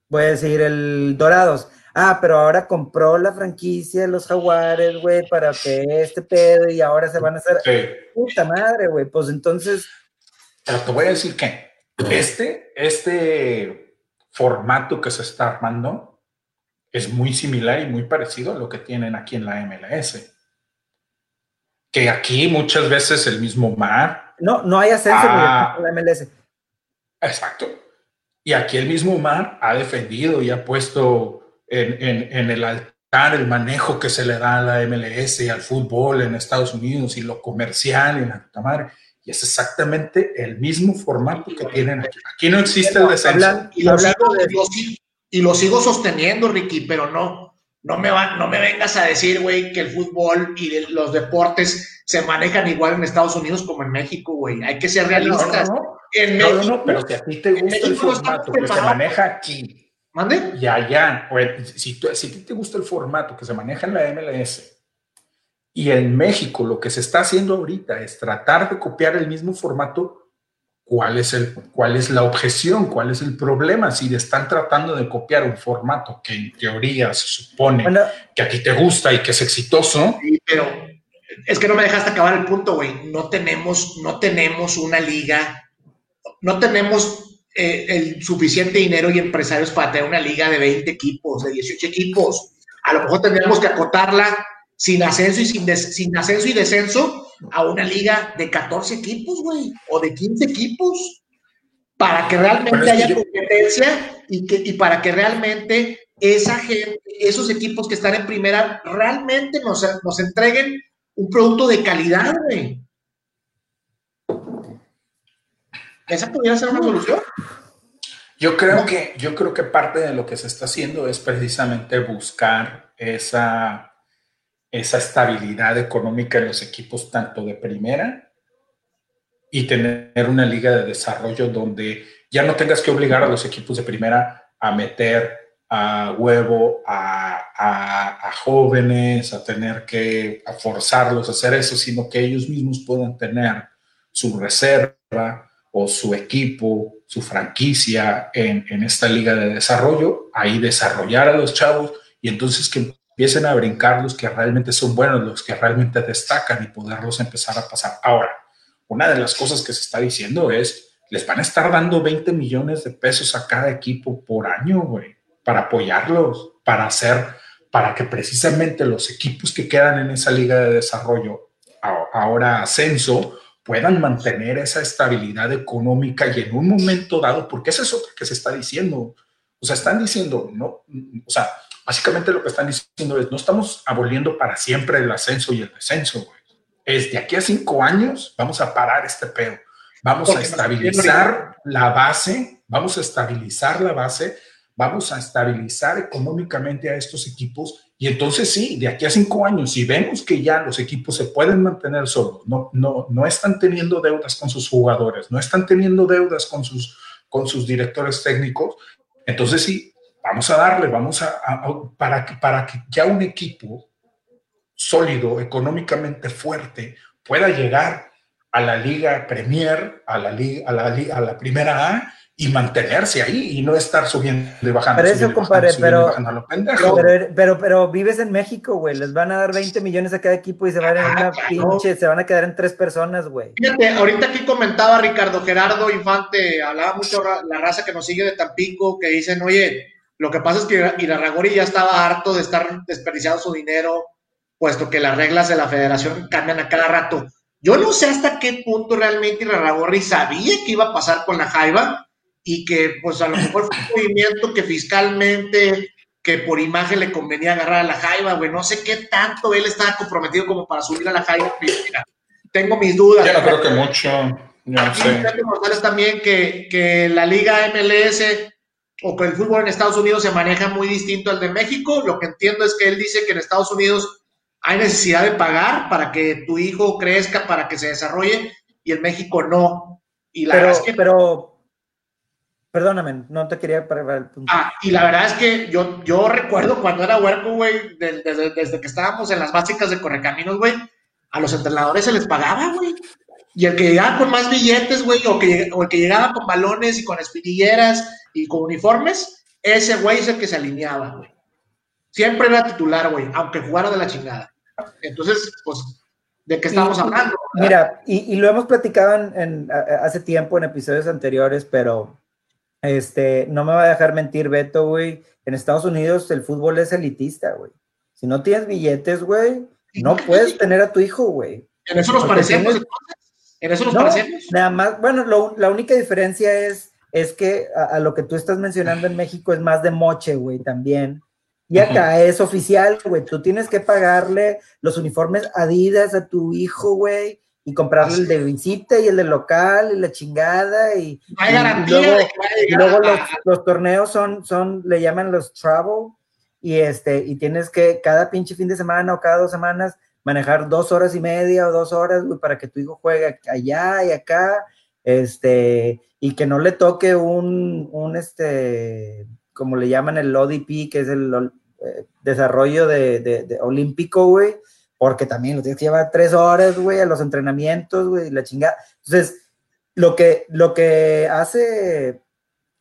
voy a decir, el Dorados ah, pero ahora compró la franquicia de los Jaguares, güey, para que este pedo y ahora se van a hacer. Puta madre, güey, pues entonces. Pero te voy a decir que este, este formato que se está armando es muy similar y muy parecido a lo que tienen aquí en la MLS. Que aquí muchas veces el mismo mar. No, no hay ascenso en la MLS. Exacto. Y aquí el mismo mar ha defendido y ha puesto en, el altar el manejo que se le da a la MLS y al fútbol en Estados Unidos y lo comercial en la puta madre. Y es exactamente el mismo formato que tienen aquí. Aquí no existe el descenso. Y lo, sigo, y lo sigo sosteniendo, Ricky, pero no, no me, va, no me vengas a decir, güey, que el fútbol y los deportes se manejan igual en Estados Unidos como en México, güey. Hay que ser realistas. No, no, no. pero que a ti te gusta el formato que se maneja aquí ¿Mande? Y allá, si, si te gusta el formato que se maneja en la MLS y en México lo que se está haciendo ahorita es tratar de copiar el mismo formato, ¿cuál es, el, cuál es la objeción? ¿Cuál es el problema? Si están tratando de copiar un formato que en teoría se supone que a ti te gusta y que es exitoso. Sí, pero es que no me dejaste acabar el punto, güey. No tenemos, no tenemos una liga, no tenemos eh, el suficiente dinero y empresarios para tener una liga de 20 equipos, de 18 equipos. A lo mejor tendríamos que acotarla sin ascenso y sin, sin ascenso y descenso a una liga de 14 equipos, güey, o de 15 equipos, para que realmente haya competencia y, que, y para que realmente esa gente, esos equipos que están en primera, realmente nos, nos entreguen un producto de calidad, güey. ¿Esa pudiera ser una solución? Yo creo, que, yo creo que parte de lo que se está haciendo es precisamente buscar esa, esa estabilidad económica en los equipos tanto de primera y tener una liga de desarrollo donde ya no tengas que obligar a los equipos de primera a meter a huevo a, a, jóvenes, a tener que forzarlos a hacer eso, sino que ellos mismos puedan tener su reserva, o su equipo, su franquicia en, en, esta liga de desarrollo, ahí desarrollar a los chavos y entonces que empiecen a brincar los que realmente son buenos, los que realmente destacan y poderlos empezar a pasar. Ahora, una de las cosas que se está diciendo es, les van a estar dando 20 millones de pesos a cada equipo por año, güey, para apoyarlos, para hacer, para que precisamente los equipos que quedan en esa liga de desarrollo, ahora ascenso, puedan mantener esa estabilidad económica y en un momento dado, porque eso es otra que se está diciendo, o sea, están diciendo, no, o sea, básicamente lo que están diciendo es, no estamos aboliendo para siempre el ascenso y el descenso, güey. Es de aquí a cinco años vamos a parar este pedo, vamos a estabilizar la base, vamos a estabilizar la base, vamos a estabilizar económicamente a estos equipos y entonces sí, de aquí a cinco años, si vemos que ya los equipos se pueden mantener solos, no, no, no están teniendo deudas con sus jugadores, no están teniendo deudas con sus, con sus directores técnicos, entonces sí, vamos a darle, vamos a, para, que, para que ya un equipo sólido, económicamente fuerte, pueda llegar a la Liga Premier, a la, Liga, a la, a la Primera A y mantenerse ahí y no estar subiendo y bajando. Pero eso, compadre, pero, pero, pero, pero, vives en México, güey. Les van a dar 20 millones a cada equipo y se van a una pinche, se van a quedar en tres personas, güey. Fíjate, ahorita aquí comentaba Ricardo Gerardo Infante, hablaba mucho la raza que nos sigue de Tampico, que dicen, oye, lo que pasa es que Irarragori ya estaba harto de estar desperdiciando su dinero, puesto que las reglas de la federación cambian a cada rato. Yo no sé hasta qué punto realmente Irarragorri sabía que iba a pasar con la Jaiba y que pues a lo mejor fue un movimiento que fiscalmente, que por imagen le convenía agarrar a la Jaiba, güey, no sé qué tanto él estaba comprometido como para subir a la Jaiba, tengo mis dudas. Yo no creo que mucho, no sé. también que, que la liga MLS o que el fútbol en Estados Unidos se maneja muy distinto al de México, lo que entiendo es que él dice que en Estados Unidos hay necesidad de pagar para que tu hijo crezca, para que se desarrolle, y en México no. Y la pero, es que, pero Perdóname, no te quería parar el punto. Ah, y la verdad es que yo, yo recuerdo cuando era huerco, güey, desde, desde, que estábamos en las básicas de Correcaminos, güey, a los entrenadores se les pagaba, güey. Y el que llegaba con más billetes, güey, o, que, o el que llegaba con balones y con espinilleras y con uniformes, ese güey es el que se alineaba, güey. Siempre era titular, güey, aunque jugara de la chingada. Entonces, pues, ¿de qué estamos hablando? Mira, y, y, lo hemos platicado en, hace tiempo en episodios anteriores, pero este, no me va a dejar mentir Beto, güey. En Estados Unidos el fútbol es elitista, güey. Si no tienes billetes, güey, no puedes tener a tu hijo, güey. En eso nos parecemos, En eso nos parecemos. Nada más, bueno, la única diferencia es, es que a, lo que tú estás mencionando en México es más de moche, güey, también. Y acá es oficial, güey. Tú tienes que pagarle los uniformes Adidas a tu hijo, güey y comprarle el de visita y el de local y la chingada y, luego, los, torneos son, son, le llaman los travel y este, y tienes que cada pinche fin de semana o cada dos semanas manejar dos horas y media o dos horas, para que tu hijo juegue allá y acá, este, y que no le toque un, un este, como le llaman el ODP, que es el eh, desarrollo de, de olímpico, güey, porque también lo tienes que llevar tres horas, güey, a los entrenamientos, güey, la chingada. Entonces, lo que, lo que hace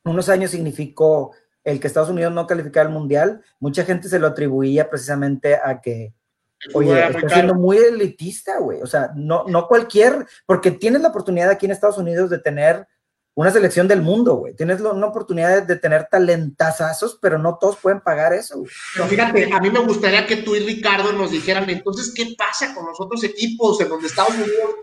unos años significó el que Estados Unidos no calificara al Mundial, mucha gente se lo atribuía precisamente a que, oye, está siendo muy elitista, güey, o sea, no, no cualquier, porque tienes la oportunidad aquí en Estados Unidos de tener una selección del mundo, güey. Tienes una oportunidad de tener talentazos, pero no todos pueden pagar eso. Pero fíjate, a mí me gustaría que tú y Ricardo nos dijeran, entonces, ¿qué pasa con los otros equipos en donde Estados Unidos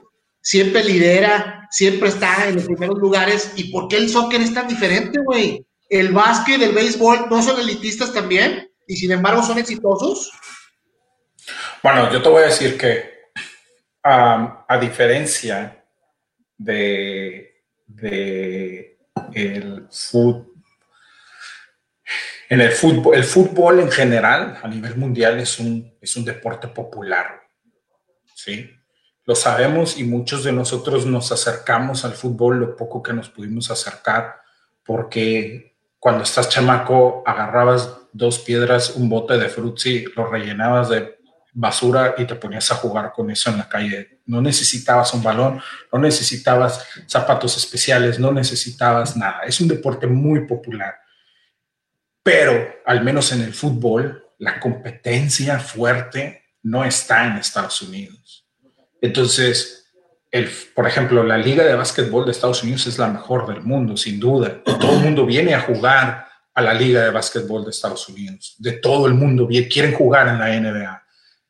siempre lidera, siempre está en los primeros lugares? ¿Y por qué el soccer es tan diferente, güey? El básquet, el béisbol, ¿no son elitistas también? Y sin embargo son exitosos. Bueno, yo te voy a decir que a diferencia de de el fútbol. En el fútbol, el fútbol en general, a nivel mundial, es un, es un deporte popular. ¿sí? Lo sabemos y muchos de nosotros nos acercamos al fútbol lo poco que nos pudimos acercar, porque cuando estás chamaco agarrabas dos piedras, un bote de frutzi, lo rellenabas de basura y te ponías a jugar con eso en la calle. No necesitabas un balón, no necesitabas zapatos especiales, no necesitabas nada. Es un deporte muy popular. Pero al menos en el fútbol, la competencia fuerte no está en Estados Unidos. Entonces, por ejemplo, la liga de básquetbol de Estados Unidos es la mejor del mundo, sin duda. Todo el mundo viene a jugar a la liga de básquetbol de Estados Unidos. De todo el mundo quieren jugar en la NBA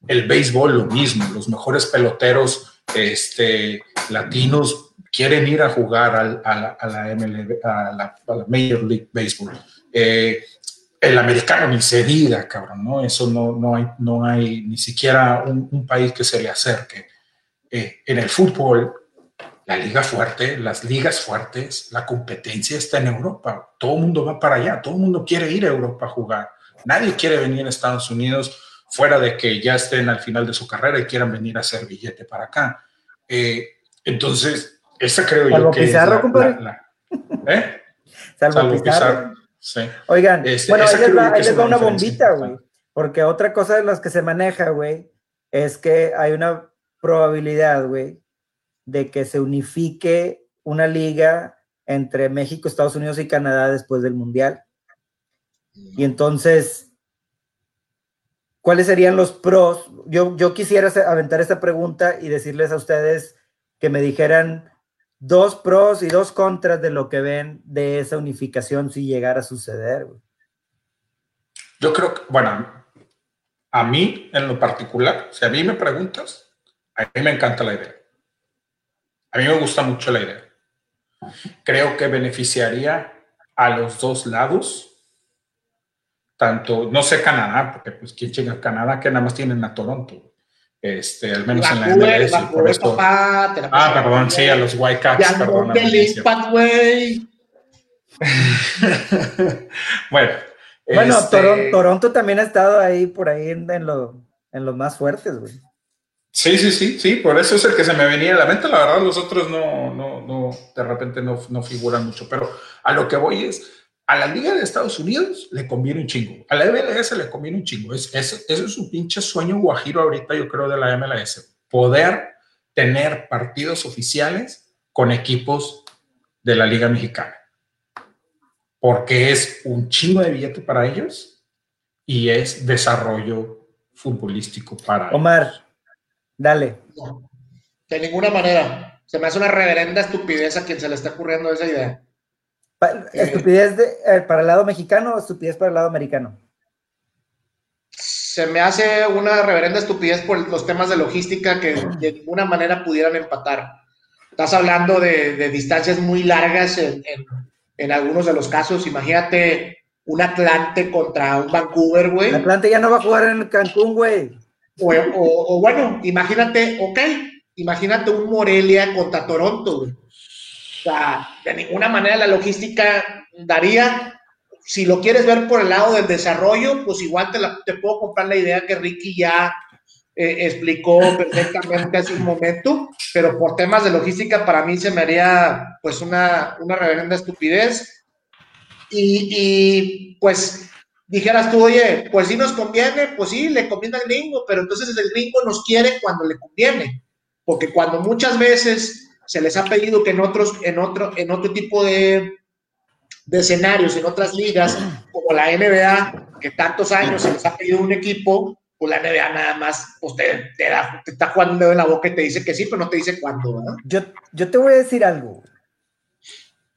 el béisbol lo mismo, los mejores peloteros este, latinos quieren ir a jugar a, la, a, la, Major League Baseball. Eh, el americano ni se diga, cabrón, ¿no? Eso no, no, hay, no hay ni siquiera un, país que se le acerque. Eh, en el fútbol, la liga fuerte, las ligas fuertes, la competencia está en Europa. Todo el mundo va para allá, todo el mundo quiere ir a Europa a jugar. Nadie quiere venir a Estados Unidos fuera de que ya estén al final de su carrera y quieran venir a hacer billete para acá. Eh, entonces, esa creo yo que Pizarro, es la, ¿eh? Salvo, Pizarro. Sí. Oigan, este, bueno, ahí les va, una bombita, güey. Porque otra cosa de las que se maneja, güey, es que hay una probabilidad, güey, de que se unifique una liga entre México, Estados Unidos y Canadá después del Mundial. Y entonces, ¿cuáles serían los pros? Yo, yo quisiera aventar esta pregunta y decirles a ustedes que me dijeran dos pros y dos contras de lo que ven de esa unificación si llegara a suceder. Yo creo que, bueno, a mí en lo particular, si a mí me preguntas, a mí me encanta la idea. A mí me gusta mucho la idea. Creo que beneficiaría a los dos lados, tanto, no sé Canadá, porque pues quién llega a Canadá que nada más tienen a Toronto este, al menos en la MLS. por esto... ah, perdón, sí, a los Whitecaps, perdón. güey. bueno. Bueno, este Toronto, también ha estado ahí por ahí en, lo, en los más fuertes, güey. Sí, sí, sí, sí, por eso es el que se me venía a la mente. La verdad, los otros no, no, no, de repente no, no figuran mucho, pero a lo que voy es, a la Liga de Estados Unidos le conviene un chingo. A la MLS le conviene un chingo. Es, ese es un pinche sueño guajiro ahorita, yo creo, de la MLS. Poder tener partidos oficiales con equipos de la Liga Mexicana. Porque es un chingo de billete para ellos y es desarrollo futbolístico para Omar, dale. de ninguna manera. Se me hace una reverenda estupidez a quien se le está ocurriendo esa idea. ¿Estupidez eh, para el lado mexicano o estupidez para el lado americano? Se me hace una reverenda estupidez por los temas de logística que de ninguna manera pudieran empatar. Estás hablando de, distancias muy largas en, algunos de los casos. Imagínate un Atlante contra un Vancouver, güey. Atlante ya no va a jugar en Cancún, güey. O, bueno, imagínate, ok, imagínate un Morelia contra Toronto, güey. O sea, de ninguna manera la logística daría. Si lo quieres ver por el lado del desarrollo, pues igual te, puedo comprar la idea que Ricky ya eh, explicó perfectamente hace un momento, pero por temas de logística para mí se me haría pues una, una reverenda estupidez. Y, y, pues dijeras tú, oye, pues sí nos conviene, pues sí, le conviene al gringo, pero entonces el gringo nos quiere cuando le conviene, porque cuando muchas veces se les ha pedido que en otros, en otro, en otro tipo de, de escenarios, en otras ligas, como la NBA, que tantos años se les ha pedido un equipo, pues la NBA nada más pues te, te, da, te está jugando un dedo en la boca y te dice que sí, pero no te dice cuándo, ¿verdad? Yo, yo te voy a decir algo.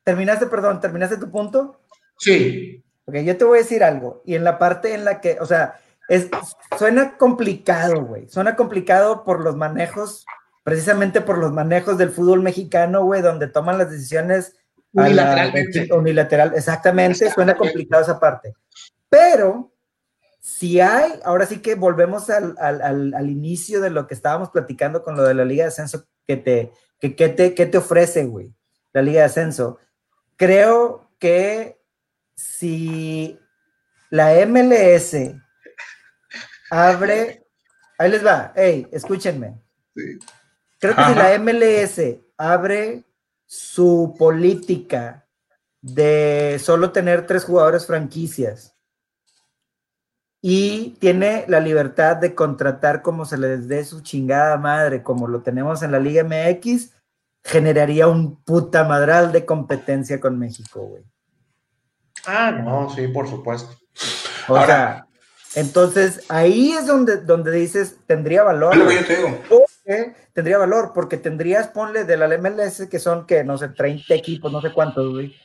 ¿Terminaste, perdón, terminaste tu punto? Sí. Ok, yo te voy a decir algo. Y en la parte en la que, o sea, es, suena complicado, güey. Suena complicado por los manejos precisamente por los manejos del fútbol mexicano, güey, donde toman las decisiones unilateralmente. unilateral, exactamente, suena complicado esa parte. Pero si hay, ahora sí que volvemos al, al, inicio de lo que estábamos platicando con lo de la Liga de Ascenso, que te, que, te, que te ofrece, güey, la Liga de Ascenso. Creo que si la MLS abre, ahí les va, hey, escúchenme. Sí Creo que si la MLS abre su política de solo tener tres jugadores franquicias y tiene la libertad de contratar como se les dé su chingada madre, como lo tenemos en la Liga MX, generaría un puta madral de competencia con México, güey. Ah, no, sí, por supuesto. O sea, entonces ahí es donde, donde dices, tendría valor. Lo que yo te digo tendría valor, porque tendrías, ponle de la MLS, que son, que no sé, 30 equipos, no sé cuántos, güey.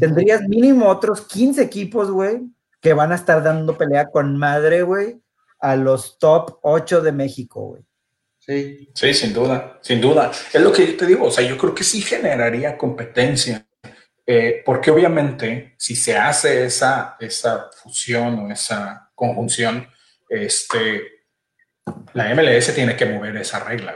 Tendrías mínimo otros 15 equipos, güey, que van a estar dando pelea con madre, güey, a los top 8 de México, güey. Sí. Sí, sin duda, sin duda. Es lo que yo te digo, o sea, yo creo que sí generaría competencia, eh, porque obviamente si se hace esa, esa fusión o esa conjunción, este, la MLS tiene que mover esa regla,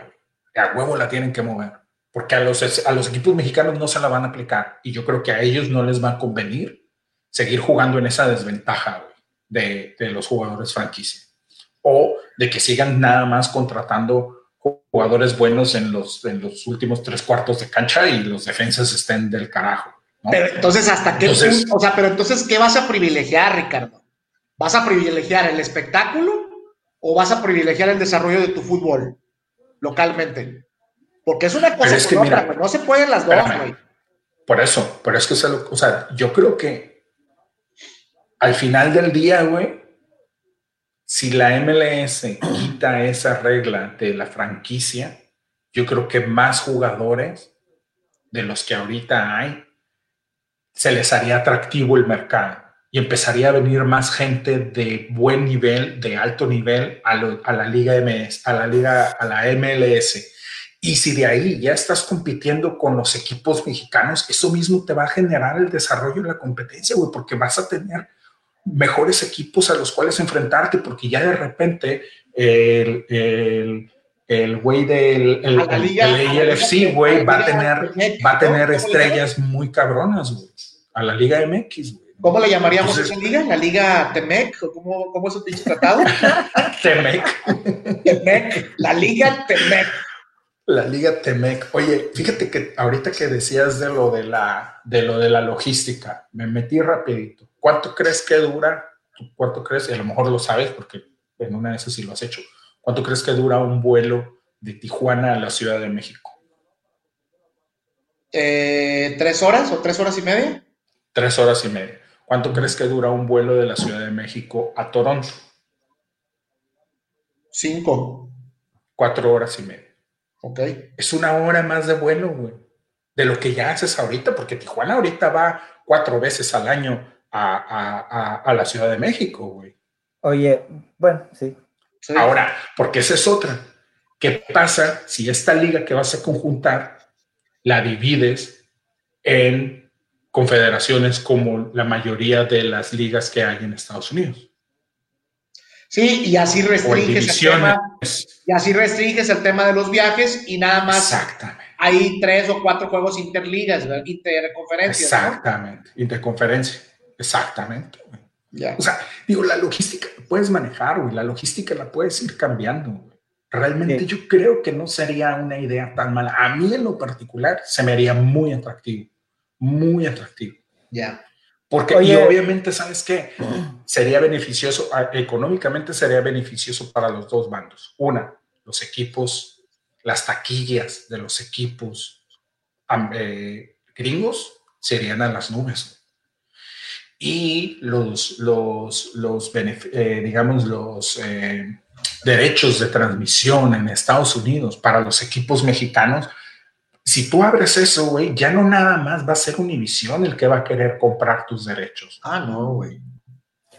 A huevo la tienen que mover, porque a los, a los equipos mexicanos no se la van a aplicar y yo creo que a ellos no les va a convenir seguir jugando en esa desventaja de, de los jugadores franquicia o de que sigan nada más contratando jugadores buenos en los, en los últimos tres cuartos de cancha y los defensas estén del carajo. Pero entonces, ¿hasta qué punto? O sea, pero entonces, ¿qué vas a privilegiar, Ricardo? ¿Vas a privilegiar el espectáculo o vas a privilegiar el desarrollo de tu fútbol localmente? Porque es una cosa que otra, no se pueden las dos, güey. Por eso, pero es que, o sea, yo creo que al final del día, güey, si la MLS quita esa regla de la franquicia, yo creo que más jugadores de los que ahorita hay se les haría atractivo el mercado y empezaría a venir más gente de buen nivel, de alto nivel a, la Liga MS, a la Liga, a la MLS. Y si de ahí ya estás compitiendo con los equipos mexicanos, eso mismo te va a generar el desarrollo en la competencia, güey, porque vas a tener mejores equipos a los cuales enfrentarte, porque ya de repente el, el el güey del el, el, güey, va a tener, va a tener estrellas muy cabronas, güey, a la Liga MX, güey. ¿Cómo le llamaríamos esa liga? ¿La Liga Temec? ¿Cómo, cómo es un dicho tratado? Temec. Temec. La Liga Temec. La Liga Temec. Oye, fíjate que ahorita que decías de lo de la, de lo de la logística, me metí rapidito. ¿Cuánto crees que dura? ¿Cuánto crees? Y a lo mejor lo sabes porque en una de esas sí lo has hecho. ¿Cuánto crees que dura un vuelo de Tijuana a la Ciudad de México? Eh, ¿Tres horas o tres horas y media? Tres horas y media. ¿Cuánto crees que dura un vuelo de la Ciudad de México a Toronto? Cinco. Cuatro horas y media. Ok. Es una hora más de vuelo, güey. De lo que ya haces ahorita, porque Tijuana ahorita va cuatro veces al año a, la Ciudad de México, güey. Oye, bueno, sí. sí. Ahora, porque esa es otra. ¿Qué pasa si esta liga que vas a conjuntar la divides en confederaciones como la mayoría de las ligas que hay en Estados Unidos. Sí, y así restringes el tema, y así restringes el tema de los viajes y nada más Exactamente. hay tres o cuatro juegos interligas, interconferencias. Exactamente, interconferencia, exactamente. O sea, digo, la logística la puedes manejar, güey, la logística la puedes ir cambiando. Realmente yo creo que no sería una idea tan mala. A mí en lo particular se me haría muy atractivo muy atractivo. Ya. Porque, y obviamente, ¿sabes qué? Sería beneficioso, económicamente sería beneficioso para los dos bandos. Una, los equipos, las taquillas de los equipos eh, gringos serían a las nubes. Y los, los, los eh, digamos, los eh, derechos de transmisión en Estados Unidos para los equipos mexicanos si tú abres eso, güey, ya no nada más va a ser Univision el que va a querer comprar tus derechos. Ah, no, güey.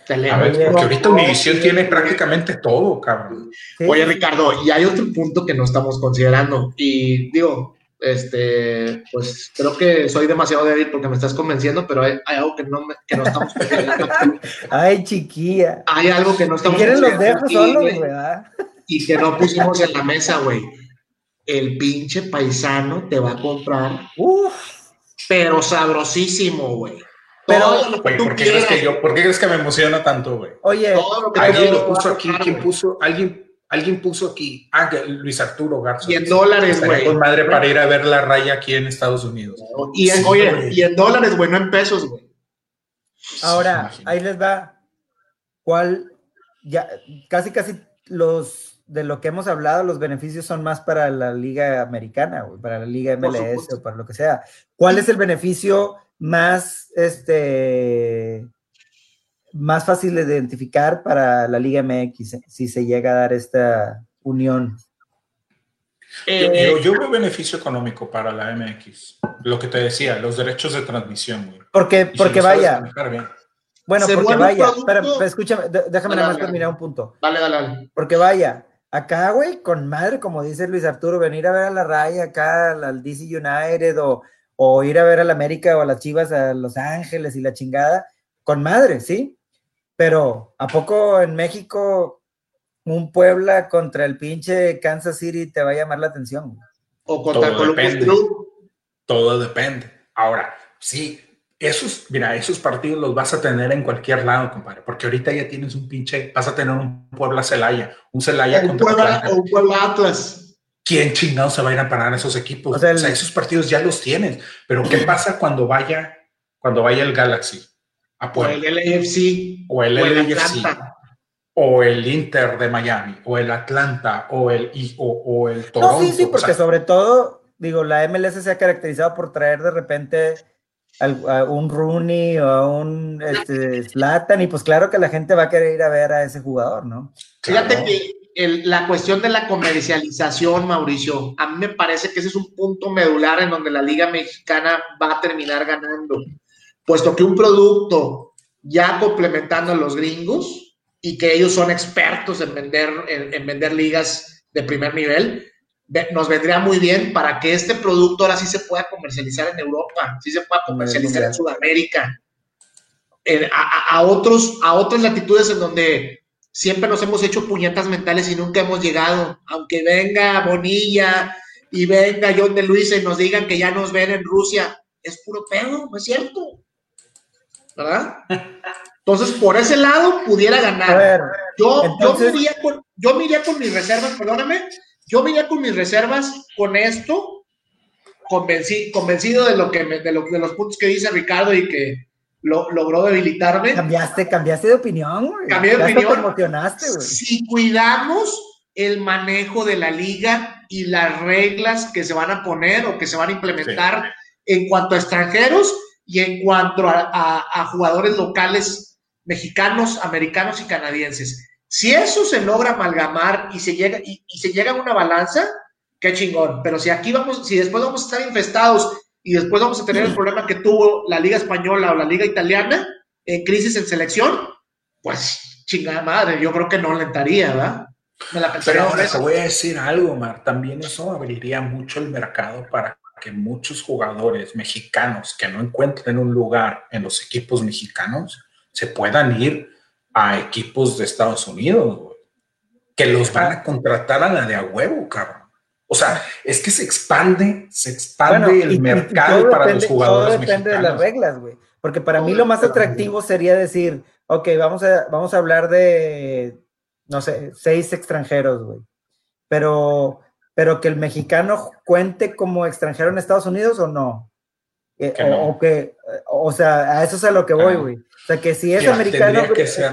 A ver, porque ahorita Univision tiene prácticamente todo, cabrón. Oye, Ricardo, y hay otro punto que no estamos considerando. Y digo, este, pues creo que soy demasiado débil porque me estás convenciendo, pero hay, algo que no, que no estamos considerando. Ay, chiquilla. Hay algo que no estamos ¿Quieren los dejo solos, güey? Y que no pusimos en la mesa, güey el pinche paisano te va a comprar, pero sabrosísimo, güey. Pero, ¿por, qué crees que yo, ¿por qué crees que me emociona tanto, güey? Oye, alguien lo puso aquí, ¿quién puso? Alguien, alguien puso aquí, ah, Luis Arturo Garza. Y en dólares, güey. Con madre para ir a ver la raya aquí en Estados Unidos. Y en, oye, y en dólares, güey, no en pesos, güey. Ahora, ahí les va. ¿Cuál? Ya, casi, casi los de lo que hemos hablado, los beneficios son más para la liga americana, para la liga MLS o para lo que sea. ¿Cuál es el beneficio más, este, más fácil de identificar para la liga MX si se llega a dar esta unión? Eh, yo, veo beneficio económico para la MX. Lo que te decía, los derechos de transmisión. Porque, porque vaya. Bueno, porque vaya, pero, escúchame, déjame nada más terminar un punto. Dale, dale, dale. Porque vaya, Acá, güey, con madre, como dice Luis Arturo, venir a ver a la Raya acá, al DC United, o, o ir a ver a la América o a las Chivas a Los Ángeles y la chingada, con madre, ¿sí? Pero, ¿a poco en México un Puebla contra el pinche Kansas City te va a llamar la atención? O contra el Columbus Club. Todo depende. Ahora, sí, esos, mira, esos partidos los vas a tener en cualquier lado, compadre, porque ahorita ya tienes un pinche, vas a tener un Puebla Celaya, un Celaya un Puebla, un Puebla Atlas. ¿Quién chingado se va a ir a parar a esos equipos? O sea, esos partidos ya los tienes, pero ¿qué pasa cuando vaya cuando vaya el Galaxy a O el LAFC. O el, LAFC. O el Inter de Miami, o el Atlanta, o el, o, o el Toronto. No, sí, sí, porque sobre todo, digo, la MLS se ha caracterizado por traer de repente a un Rooney o a un este, y pues claro que la gente va a querer ir a ver a ese jugador, ¿no? Fíjate que la cuestión de la comercialización, Mauricio, a mí me parece que ese es un punto medular en donde la Liga Mexicana va a terminar ganando, puesto que un producto ya complementando a los gringos y que ellos son expertos en vender, en, vender ligas de primer nivel, nos vendría muy bien para que este producto ahora sí se pueda comercializar en Europa, sí se pueda comercializar en Sudamérica, a, a, otros, a otras latitudes en donde siempre nos hemos hecho puñetas mentales y nunca hemos llegado. Aunque venga Bonilla y venga John de Luisa y nos digan que ya nos ven en Rusia, es puro pedo, ¿no es cierto? ¿Verdad? Entonces, por ese lado pudiera ganar. yo, yo, me iría con, yo con mis reservas, perdóname, yo me iría con mis reservas con esto, convencido de lo que de, lo, de los puntos que dice Ricardo y que lo, logró debilitarme. Cambiaste, cambiaste de opinión, güey. Cambié de opinión. Te emocionaste, güey. Si cuidamos el manejo de la liga y las reglas que se van a poner o que se van a implementar en cuanto a extranjeros y en cuanto a, jugadores locales mexicanos, americanos y canadienses. Si eso se logra amalgamar y se llega, y, y se llega a una balanza, qué chingón. Pero si aquí vamos, si después vamos a estar infestados y después vamos a tener el problema que tuvo la Liga Española o la Liga Italiana en crisis en selección, pues chingada madre, yo creo que no alentaría, ¿verdad? Me la Pero ahora te voy a decir algo, Mar, también eso abriría mucho el mercado para que muchos jugadores mexicanos que no encuentren un lugar en los equipos mexicanos se puedan ir a equipos de Estados Unidos, que los van a contratar a la de a huevo, cabrón. O sea, es que se expande, se expande el mercado para los jugadores. Todo depende de las reglas, güey. Porque para mí lo más atractivo sería decir, ok, vamos a, vamos a hablar de, no sé, seis extranjeros, güey. Pero, pero que el mexicano cuente como extranjero en Estados Unidos o no. Eh, o, que, o sea, a eso es a lo que voy, güey. O sea, que si es americano,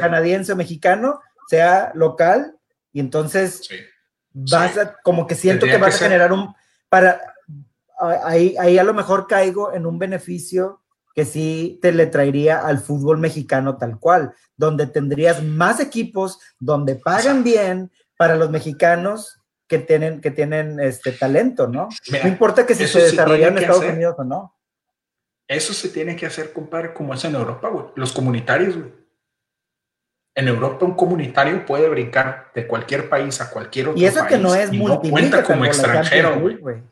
canadiense o mexicano, sea local, y entonces vas a, como que siento que vas a generar un, para, ahí, ahí a lo mejor caigo en un beneficio que sí te le traería al fútbol mexicano tal cual, donde tendrías más equipos, donde pagan bien para los mexicanos que tienen, que tienen este talento, ¿no? no importa que si se desarrollan en Estados Unidos o no. Eso se tiene que hacer, compadre, como es en Europa, güey. Los comunitarios, güey. En Europa un comunitario puede brincar de cualquier país a cualquier otro Y eso que no es muy no cuenta como extranjero, güey.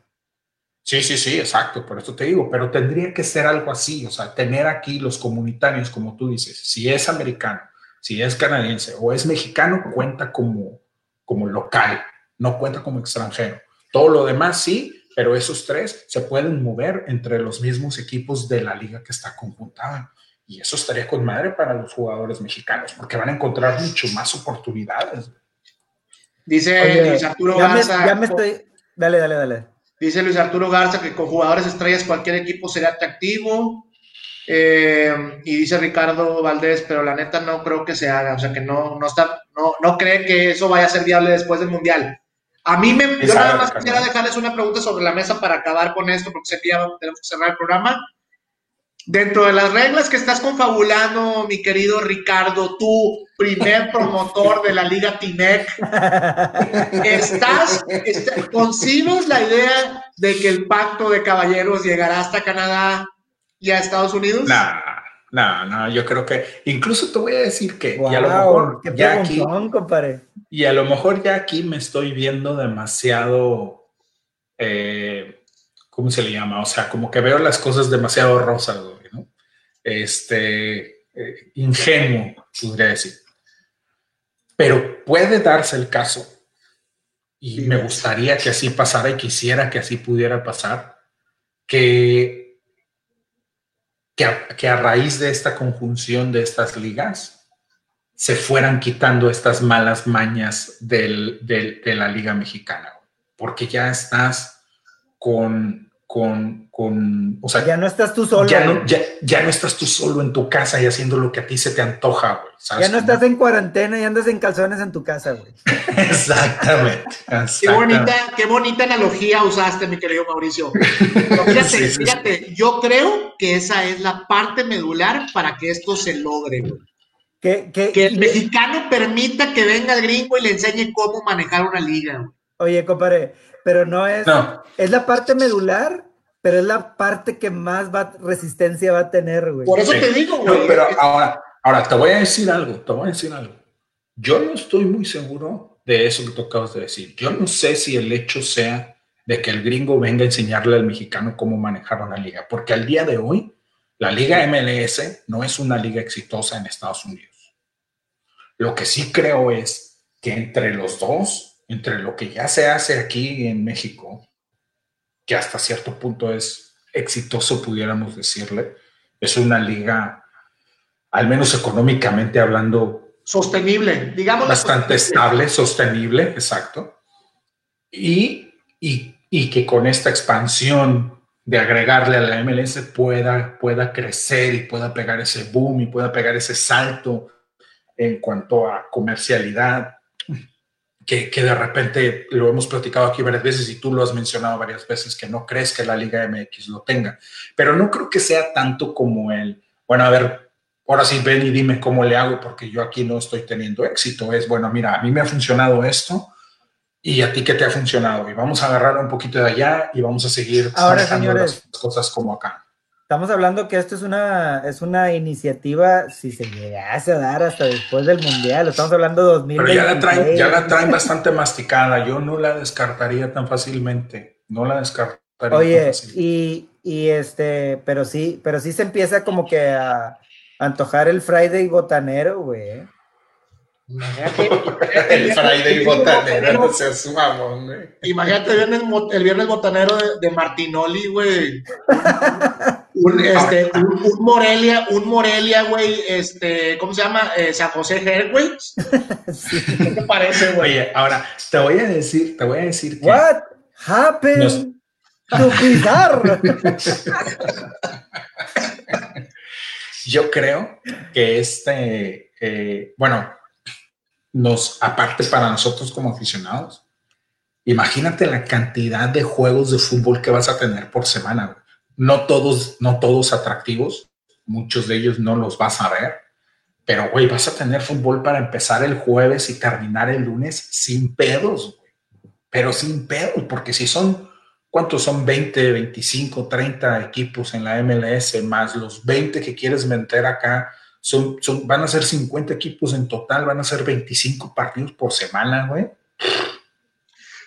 Sí, sí, sí, exacto, por eso te digo, pero tendría que ser algo así, o sea, tener aquí los comunitarios, como tú dices, si es americano, si es canadiense o es mexicano, cuenta como, como local, no cuenta como extranjero. Todo lo demás sí, pero esos tres se pueden mover entre los mismos equipos de la liga que está conjuntada. Y eso estaría con madre para los jugadores mexicanos, porque van a encontrar mucho más oportunidades. Dice Luis Arturo Garza. ya me estoy. Dale, dale, dale. Dice Luis Arturo Garza que con jugadores estrellas cualquier equipo sería atractivo. Eh, y dice Ricardo Valdés, pero la neta no creo que se haga, o sea que no, no está, no, no cree que eso vaya a ser viable después del Mundial. A mí me, yo nada más quisiera dejarles una pregunta sobre la mesa para acabar con esto, porque sé que ya tenemos que cerrar el programa. Dentro de las reglas que estás confabulando, mi querido Ricardo, tú, primer promotor de la Liga Tinec, ¿estás, concibes la idea de que el pacto de caballeros llegará hasta Canadá y a Estados Unidos? No, no, no, yo creo que incluso te voy a decir que y a lo mejor ya aquí, y a lo mejor ya aquí me estoy viendo demasiado eh, ¿cómo se le llama? O sea, como que veo las cosas demasiado rosas, este, eh, ingenuo, podría decir. Pero puede darse el caso, y me gustaría que así pasara y quisiera que así pudiera pasar, que, que, a, raíz de esta conjunción de estas ligas se fueran quitando estas malas mañas de la Liga Mexicana, porque ya estás con con, con, o sea, ya no estás tú solo. Ya no, ya, no estás tú solo en tu casa y haciendo lo que a ti se te antoja, güey. Ya no estás en cuarentena y andas en calzones en tu casa, güey. exactamente, Qué bonita, qué bonita analogía usaste, mi querido Mauricio. fíjate, fíjate, yo creo que esa es la parte medular para que esto se logre, güey. Que, que, el mexicano permita que venga el gringo y le enseñe cómo manejar una liga. Güey. Oye, compadre, pero no es. Es la parte medular, pero es la parte que más va, resistencia va a tener, güey. Por eso te digo, güey. pero ahora, ahora te voy a decir algo, te voy a decir algo. Yo no estoy muy seguro de eso que tú acabas de decir. Yo no sé si el hecho sea de que el gringo venga a enseñarle al mexicano cómo manejar una liga, porque al día de hoy la liga MLS no es una liga exitosa en Estados Unidos. Lo que sí creo es que entre los dos entre lo que ya se hace aquí en México, que hasta cierto punto es exitoso, pudiéramos decirle, es una liga, al menos económicamente hablando, sostenible, digamos. Bastante estable, sostenible, exacto. Y, y, y, que con esta expansión de agregarle a la MLS pueda, pueda crecer y pueda pegar ese boom y pueda pegar ese salto en cuanto a comercialidad que, de repente lo hemos platicado aquí varias veces y tú lo has mencionado varias veces, que no crees que la Liga MX lo tenga. Pero no creo que sea tanto como el, bueno, a ver, ahora sí ven y dime cómo le hago porque yo aquí no estoy teniendo éxito. Es, bueno, mira, a mí me ha funcionado esto y a ti qué te ha funcionado. Y vamos a agarrar un poquito de allá y vamos a seguir ahora, señores, las cosas como acá. Estamos hablando que esto es una, es una iniciativa, si se llegase a dar hasta después del Mundial, estamos hablando de 2020. Pero ya la, traen, ya la traen bastante masticada, yo no la descartaría tan fácilmente, no la descartaría. Oye, y, y, este, pero sí, pero sí se empieza como que a, antojar el Friday botanero, güey. Imagínate, el Friday botanero, no seas mamón, güey. Imagínate el viernes, el viernes botanero de, de Martinoli, güey. un, este, un, Morelia, un Morelia, güey, este, ¿cómo se llama? Eh, San José Her, güey. ¿Qué te parece, güey? Oye, ahora, te voy a decir, te voy a decir que... What happened to Pizarro? Yo creo que este, eh, bueno, nos, aparte para nosotros como aficionados, imagínate la cantidad de juegos de fútbol que vas a tener por semana, güey no todos, no todos atractivos, muchos de ellos no los vas a ver, pero güey, vas a tener fútbol para empezar el jueves y terminar el lunes sin pedos. Pero sin pedos, porque si son, ¿cuántos son? 20, 25, 30 equipos en la MLS, más los 20 que quieres meter acá, son, son, van a ser 50 equipos en total, van a ser 25 partidos por semana, güey.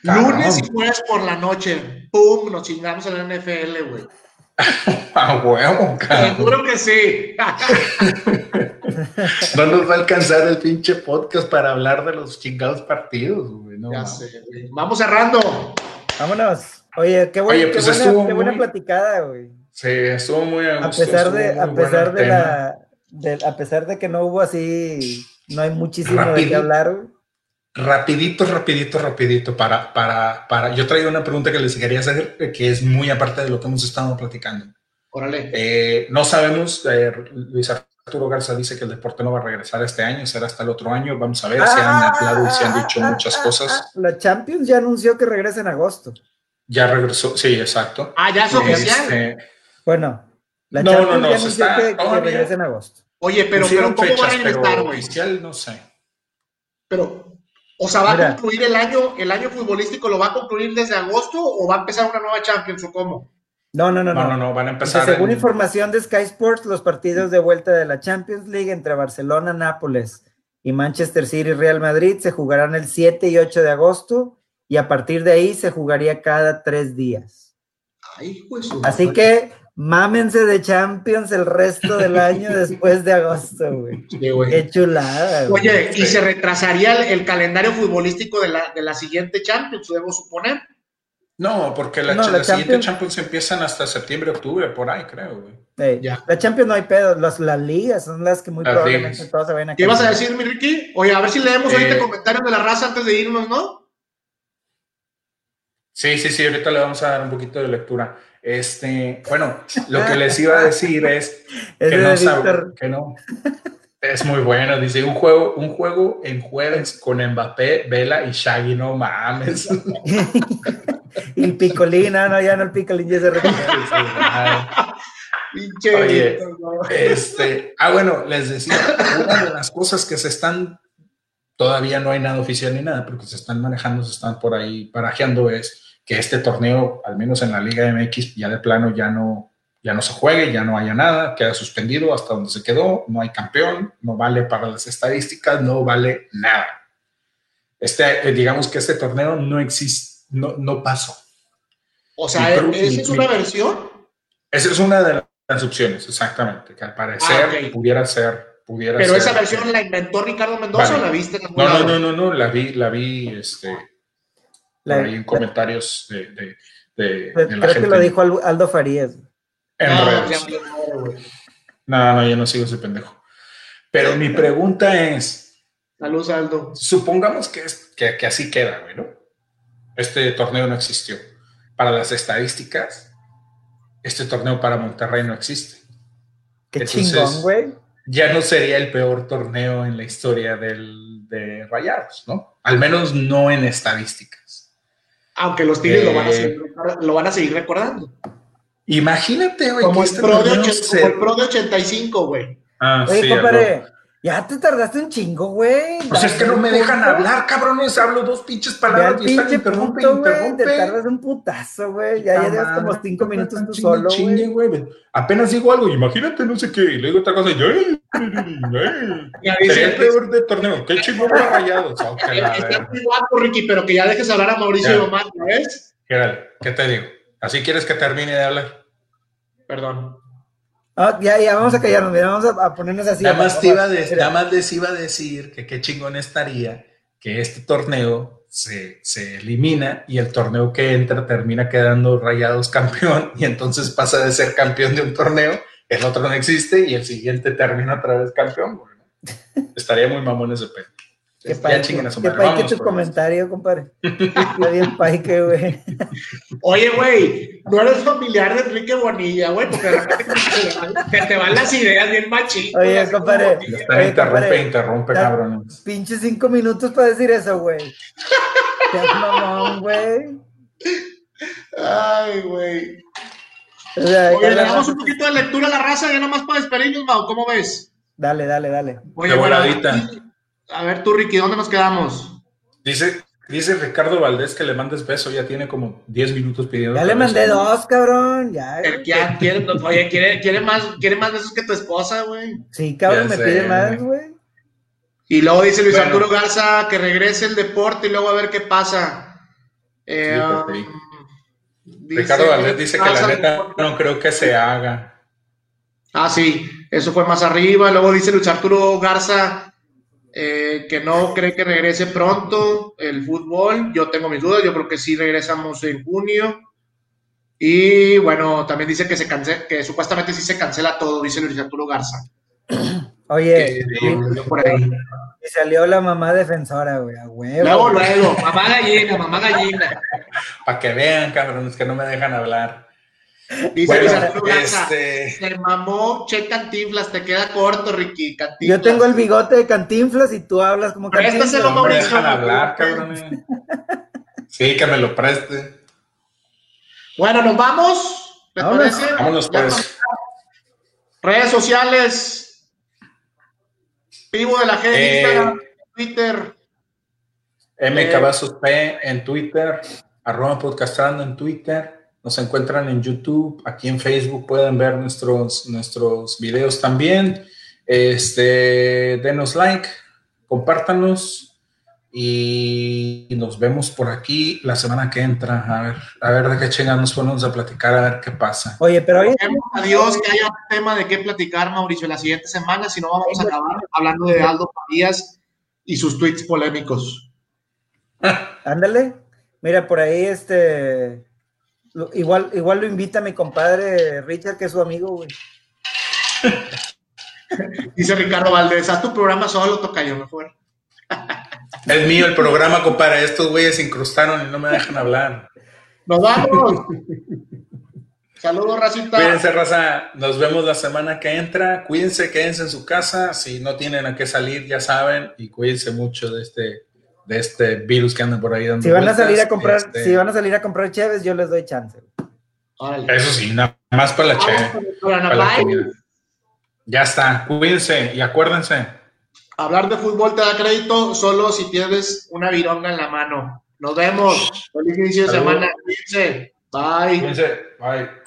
Lunes y jueves por la noche, ¡pum! Nos chingamos en la NFL, güey. A huevo, Seguro que sí. no nos va a alcanzar el pinche podcast para hablar de los chingados partidos, güey. ya sé, güey. Vamos cerrando. Vámonos. Oye, qué, Oye, pues qué buena, qué buena platicada, güey. Sí, estuvo muy a, pesar de, a pesar de la, a pesar de que no hubo así, no hay muchísimo de qué hablar, güey rapidito, rapidito, rapidito, para, para, para, yo traigo una pregunta que les quería hacer, que es muy aparte de lo que hemos estado platicando. Órale. Eh, no sabemos, eh, Luis Arturo Garza dice que el deporte no va a regresar este año, será hasta el otro año, vamos a ver, si han hablado y se han dicho muchas cosas. La Champions ya anunció que regresa en agosto. Ya regresó, sí, exacto. Ah, ya es oficial. Este, bueno, la Champions ya anunció que, regresa en agosto. Oye, pero, pero ¿cómo va a regresar, Oficial, no sé. Pero, o sea, ¿va a concluir el año, el año futbolístico, lo va a concluir desde agosto o va a empezar una nueva Champions o cómo? No, no, no, no, no, no van a empezar. según información de Sky Sports, los partidos de vuelta de la Champions League entre Barcelona, Nápoles y Manchester City y Real Madrid se jugarán el 7 y 8 de agosto y a partir de ahí se jugaría cada tres días. Ay, pues, Así que mámense de Champions el resto del año después de agosto, güey. Qué chulada. Oye, ¿y se retrasaría el, calendario futbolístico de la, de la, siguiente Champions, debo suponer? No, porque la, la, siguiente Champions empiezan hasta septiembre, octubre, por ahí, creo, güey. ya. La Champions no hay pedo, las, las ligas son las que muy probablemente todas se vayan a ¿Qué ibas a decir, mi Ricky? Oye, a ver si leemos ahorita eh, comentarios de la raza antes de irnos, ¿no? Sí, sí, sí, ahorita le vamos a dar un poquito de lectura. Este, bueno, lo que les iba a decir es que no, sabe, que no. Es muy bueno, dice un juego, un juego en jueves con Mbappé, Vela y Shaggy, no mames. y el Picolín, no, no, ya no el Picolín ya se Oye, este, ah, bueno, les decía, una de las cosas que se están, todavía no hay nada oficial ni nada, porque se están manejando, se están por ahí parajeando, es que este torneo, al menos en la Liga MX, ya de plano ya no, ya no se juegue, ya no haya nada, queda suspendido hasta donde se quedó, no hay campeón, no vale para las estadísticas, no vale nada. Este, eh, digamos que este torneo no existe, no, no pasó. O sea, ¿esa es una versión? Esa es una de las opciones, exactamente, que al parecer ah, pudiera ser. Pudiera Pero esa versión la inventó Ricardo Mendoza o la viste en no, no, no, no, no, la vi, la vi, este, ahí en comentarios de, de, de, Creo que lo dijo Aldo Farías. no, No, no, yo no sigo ese pendejo. Pero mi pregunta es. Saludos, Aldo. Supongamos que, es, que, que así queda, güey, ¿no? Este torneo no existió. Para las estadísticas, este torneo para Monterrey no existe. Qué chingón, güey. Ya no sería el peor torneo en la historia del, de Rayados, ¿no? Al menos no en estadísticas. Aunque los Tigres lo, van a eh, seguir, lo van a seguir recordando. Imagínate, güey. Como, este pro de como el Pro de 85, güey. Ah, Oye, sí, compadre, ya te tardaste un chingo, güey. Pues es que no me dejan hablar, cabrones. Hablo dos pinches palabras y están interrumpe, interrumpe. Te tardas un putazo, güey. Ya, ya llevas como cinco minutos tú solo, chingue, güey. Apenas digo algo, imagínate, no sé qué. Y luego otra cosa. Yo, Sería el peor de torneo. Qué chingón va rayado. Está muy guapo, Ricky, pero que ya dejes hablar a Mauricio Domán, ¿ves? ¿Qué te digo? ¿Así quieres que termine de hablar? Perdón. Ah, ya, ya, vamos a callarnos, vamos a, ponernos así. Nada más, iba les iba a decir que qué chingón estaría que este torneo se, se, elimina y el torneo que entra termina quedando rayados campeón y entonces pasa de ser campeón de un torneo, el otro no existe y el siguiente termina otra vez campeón. estaría muy mamón ese pedo. Qué paique, qué paique tu comentario, compadre. Está bien paique, güey. Oye, güey, no eres familiar de Enrique Bonilla, güey, porque de repente te, te van las ideas bien machitas. Oye, compadre. Interrumpe, interrumpe, cabrón. Pinche cinco minutos para decir eso, güey. Qué mamón, güey. Ay, güey. Oye, le damos un poquito de lectura a la raza, ya nomás para despedirnos, Mau, ¿cómo ves? Dale, dale, dale. Oye, voladita. A ver tú, Ricky, ¿dónde nos quedamos? Dice, dice Ricardo Valdés que le mandes beso, ya tiene como 10 minutos pidiendo. Ya le mandé dos, cabrón. Ya, ya quiere, oye, quiere, quiere, más, quiere más besos que tu esposa, güey. Sí, cabrón, me pide más, güey. Y luego dice Luis Arturo Garza que regrese el deporte y luego a ver qué pasa. Eh, um, Ricardo Valdés dice que la neta no creo que se haga. Ah, sí, eso fue más arriba. Luego dice Luis Arturo Garza eh, que no cree que regrese pronto el fútbol. Yo tengo mis dudas, yo creo que sí regresamos en junio. Y bueno, también dice que se cancela, que supuestamente sí se cancela todo, dice Luis Arturo Garza. Oye, y salió la mamá defensora, güey, a huevo. Luego, luego, mamá gallina, mamá gallina. Para que vean, cabrones, que no me dejan hablar. Dice este... se mamó Che Cantinflas, te queda corto, Ricky. Yo tengo el bigote de Cantinflas y tú hablas como Cantinflas. Préstaselo, Mauricio. hablar, cabrón. Sí, que me lo preste. Bueno, nos vamos. Vámonos, pues. Redes sociales. Vivo de la gente, eh, Instagram, Twitter. M. Cavazos P en Twitter, arroba podcastando en Twitter. Nos encuentran en YouTube, aquí en Facebook pueden ver nuestros, nuestros videos también. Este, denos like, compártanos y nos vemos por aquí la semana que entra. A ver, a ver de qué chinga nos ponemos a platicar, a ver qué pasa. Oye, pero hoy... Adiós, que haya un tema de qué platicar, Mauricio, la siguiente semana, si no vamos a acabar hablando de Aldo Farías y sus tweets polémicos. Ándale. Mira, por ahí este Igual, igual lo invita mi compadre Richard, que es su amigo, güey. Dice Ricardo Valdés, a tu programa solo toca yo mejor. es mío el programa, compadre. Estos güeyes se incrustaron y no me dejan hablar. Nos vamos. Saludos, racita. Cuídense, raza. Nos vemos la semana que entra. Cuídense, quédense en su casa. Si no tienen a qué salir, ya saben. Y cuídense mucho de este, de este virus que anda por ahí dando Si van a salir a comprar, este si van a salir a comprar cheves, yo les doy chance. Eso sí, nada más para la cheve. ya está. Cuídense y acuérdense. Hablar de fútbol te da crédito solo si tienes una vironga en la mano. Nos vemos. Feliz inicio de semana. Cuídense. Bye. Cuídense. Bye.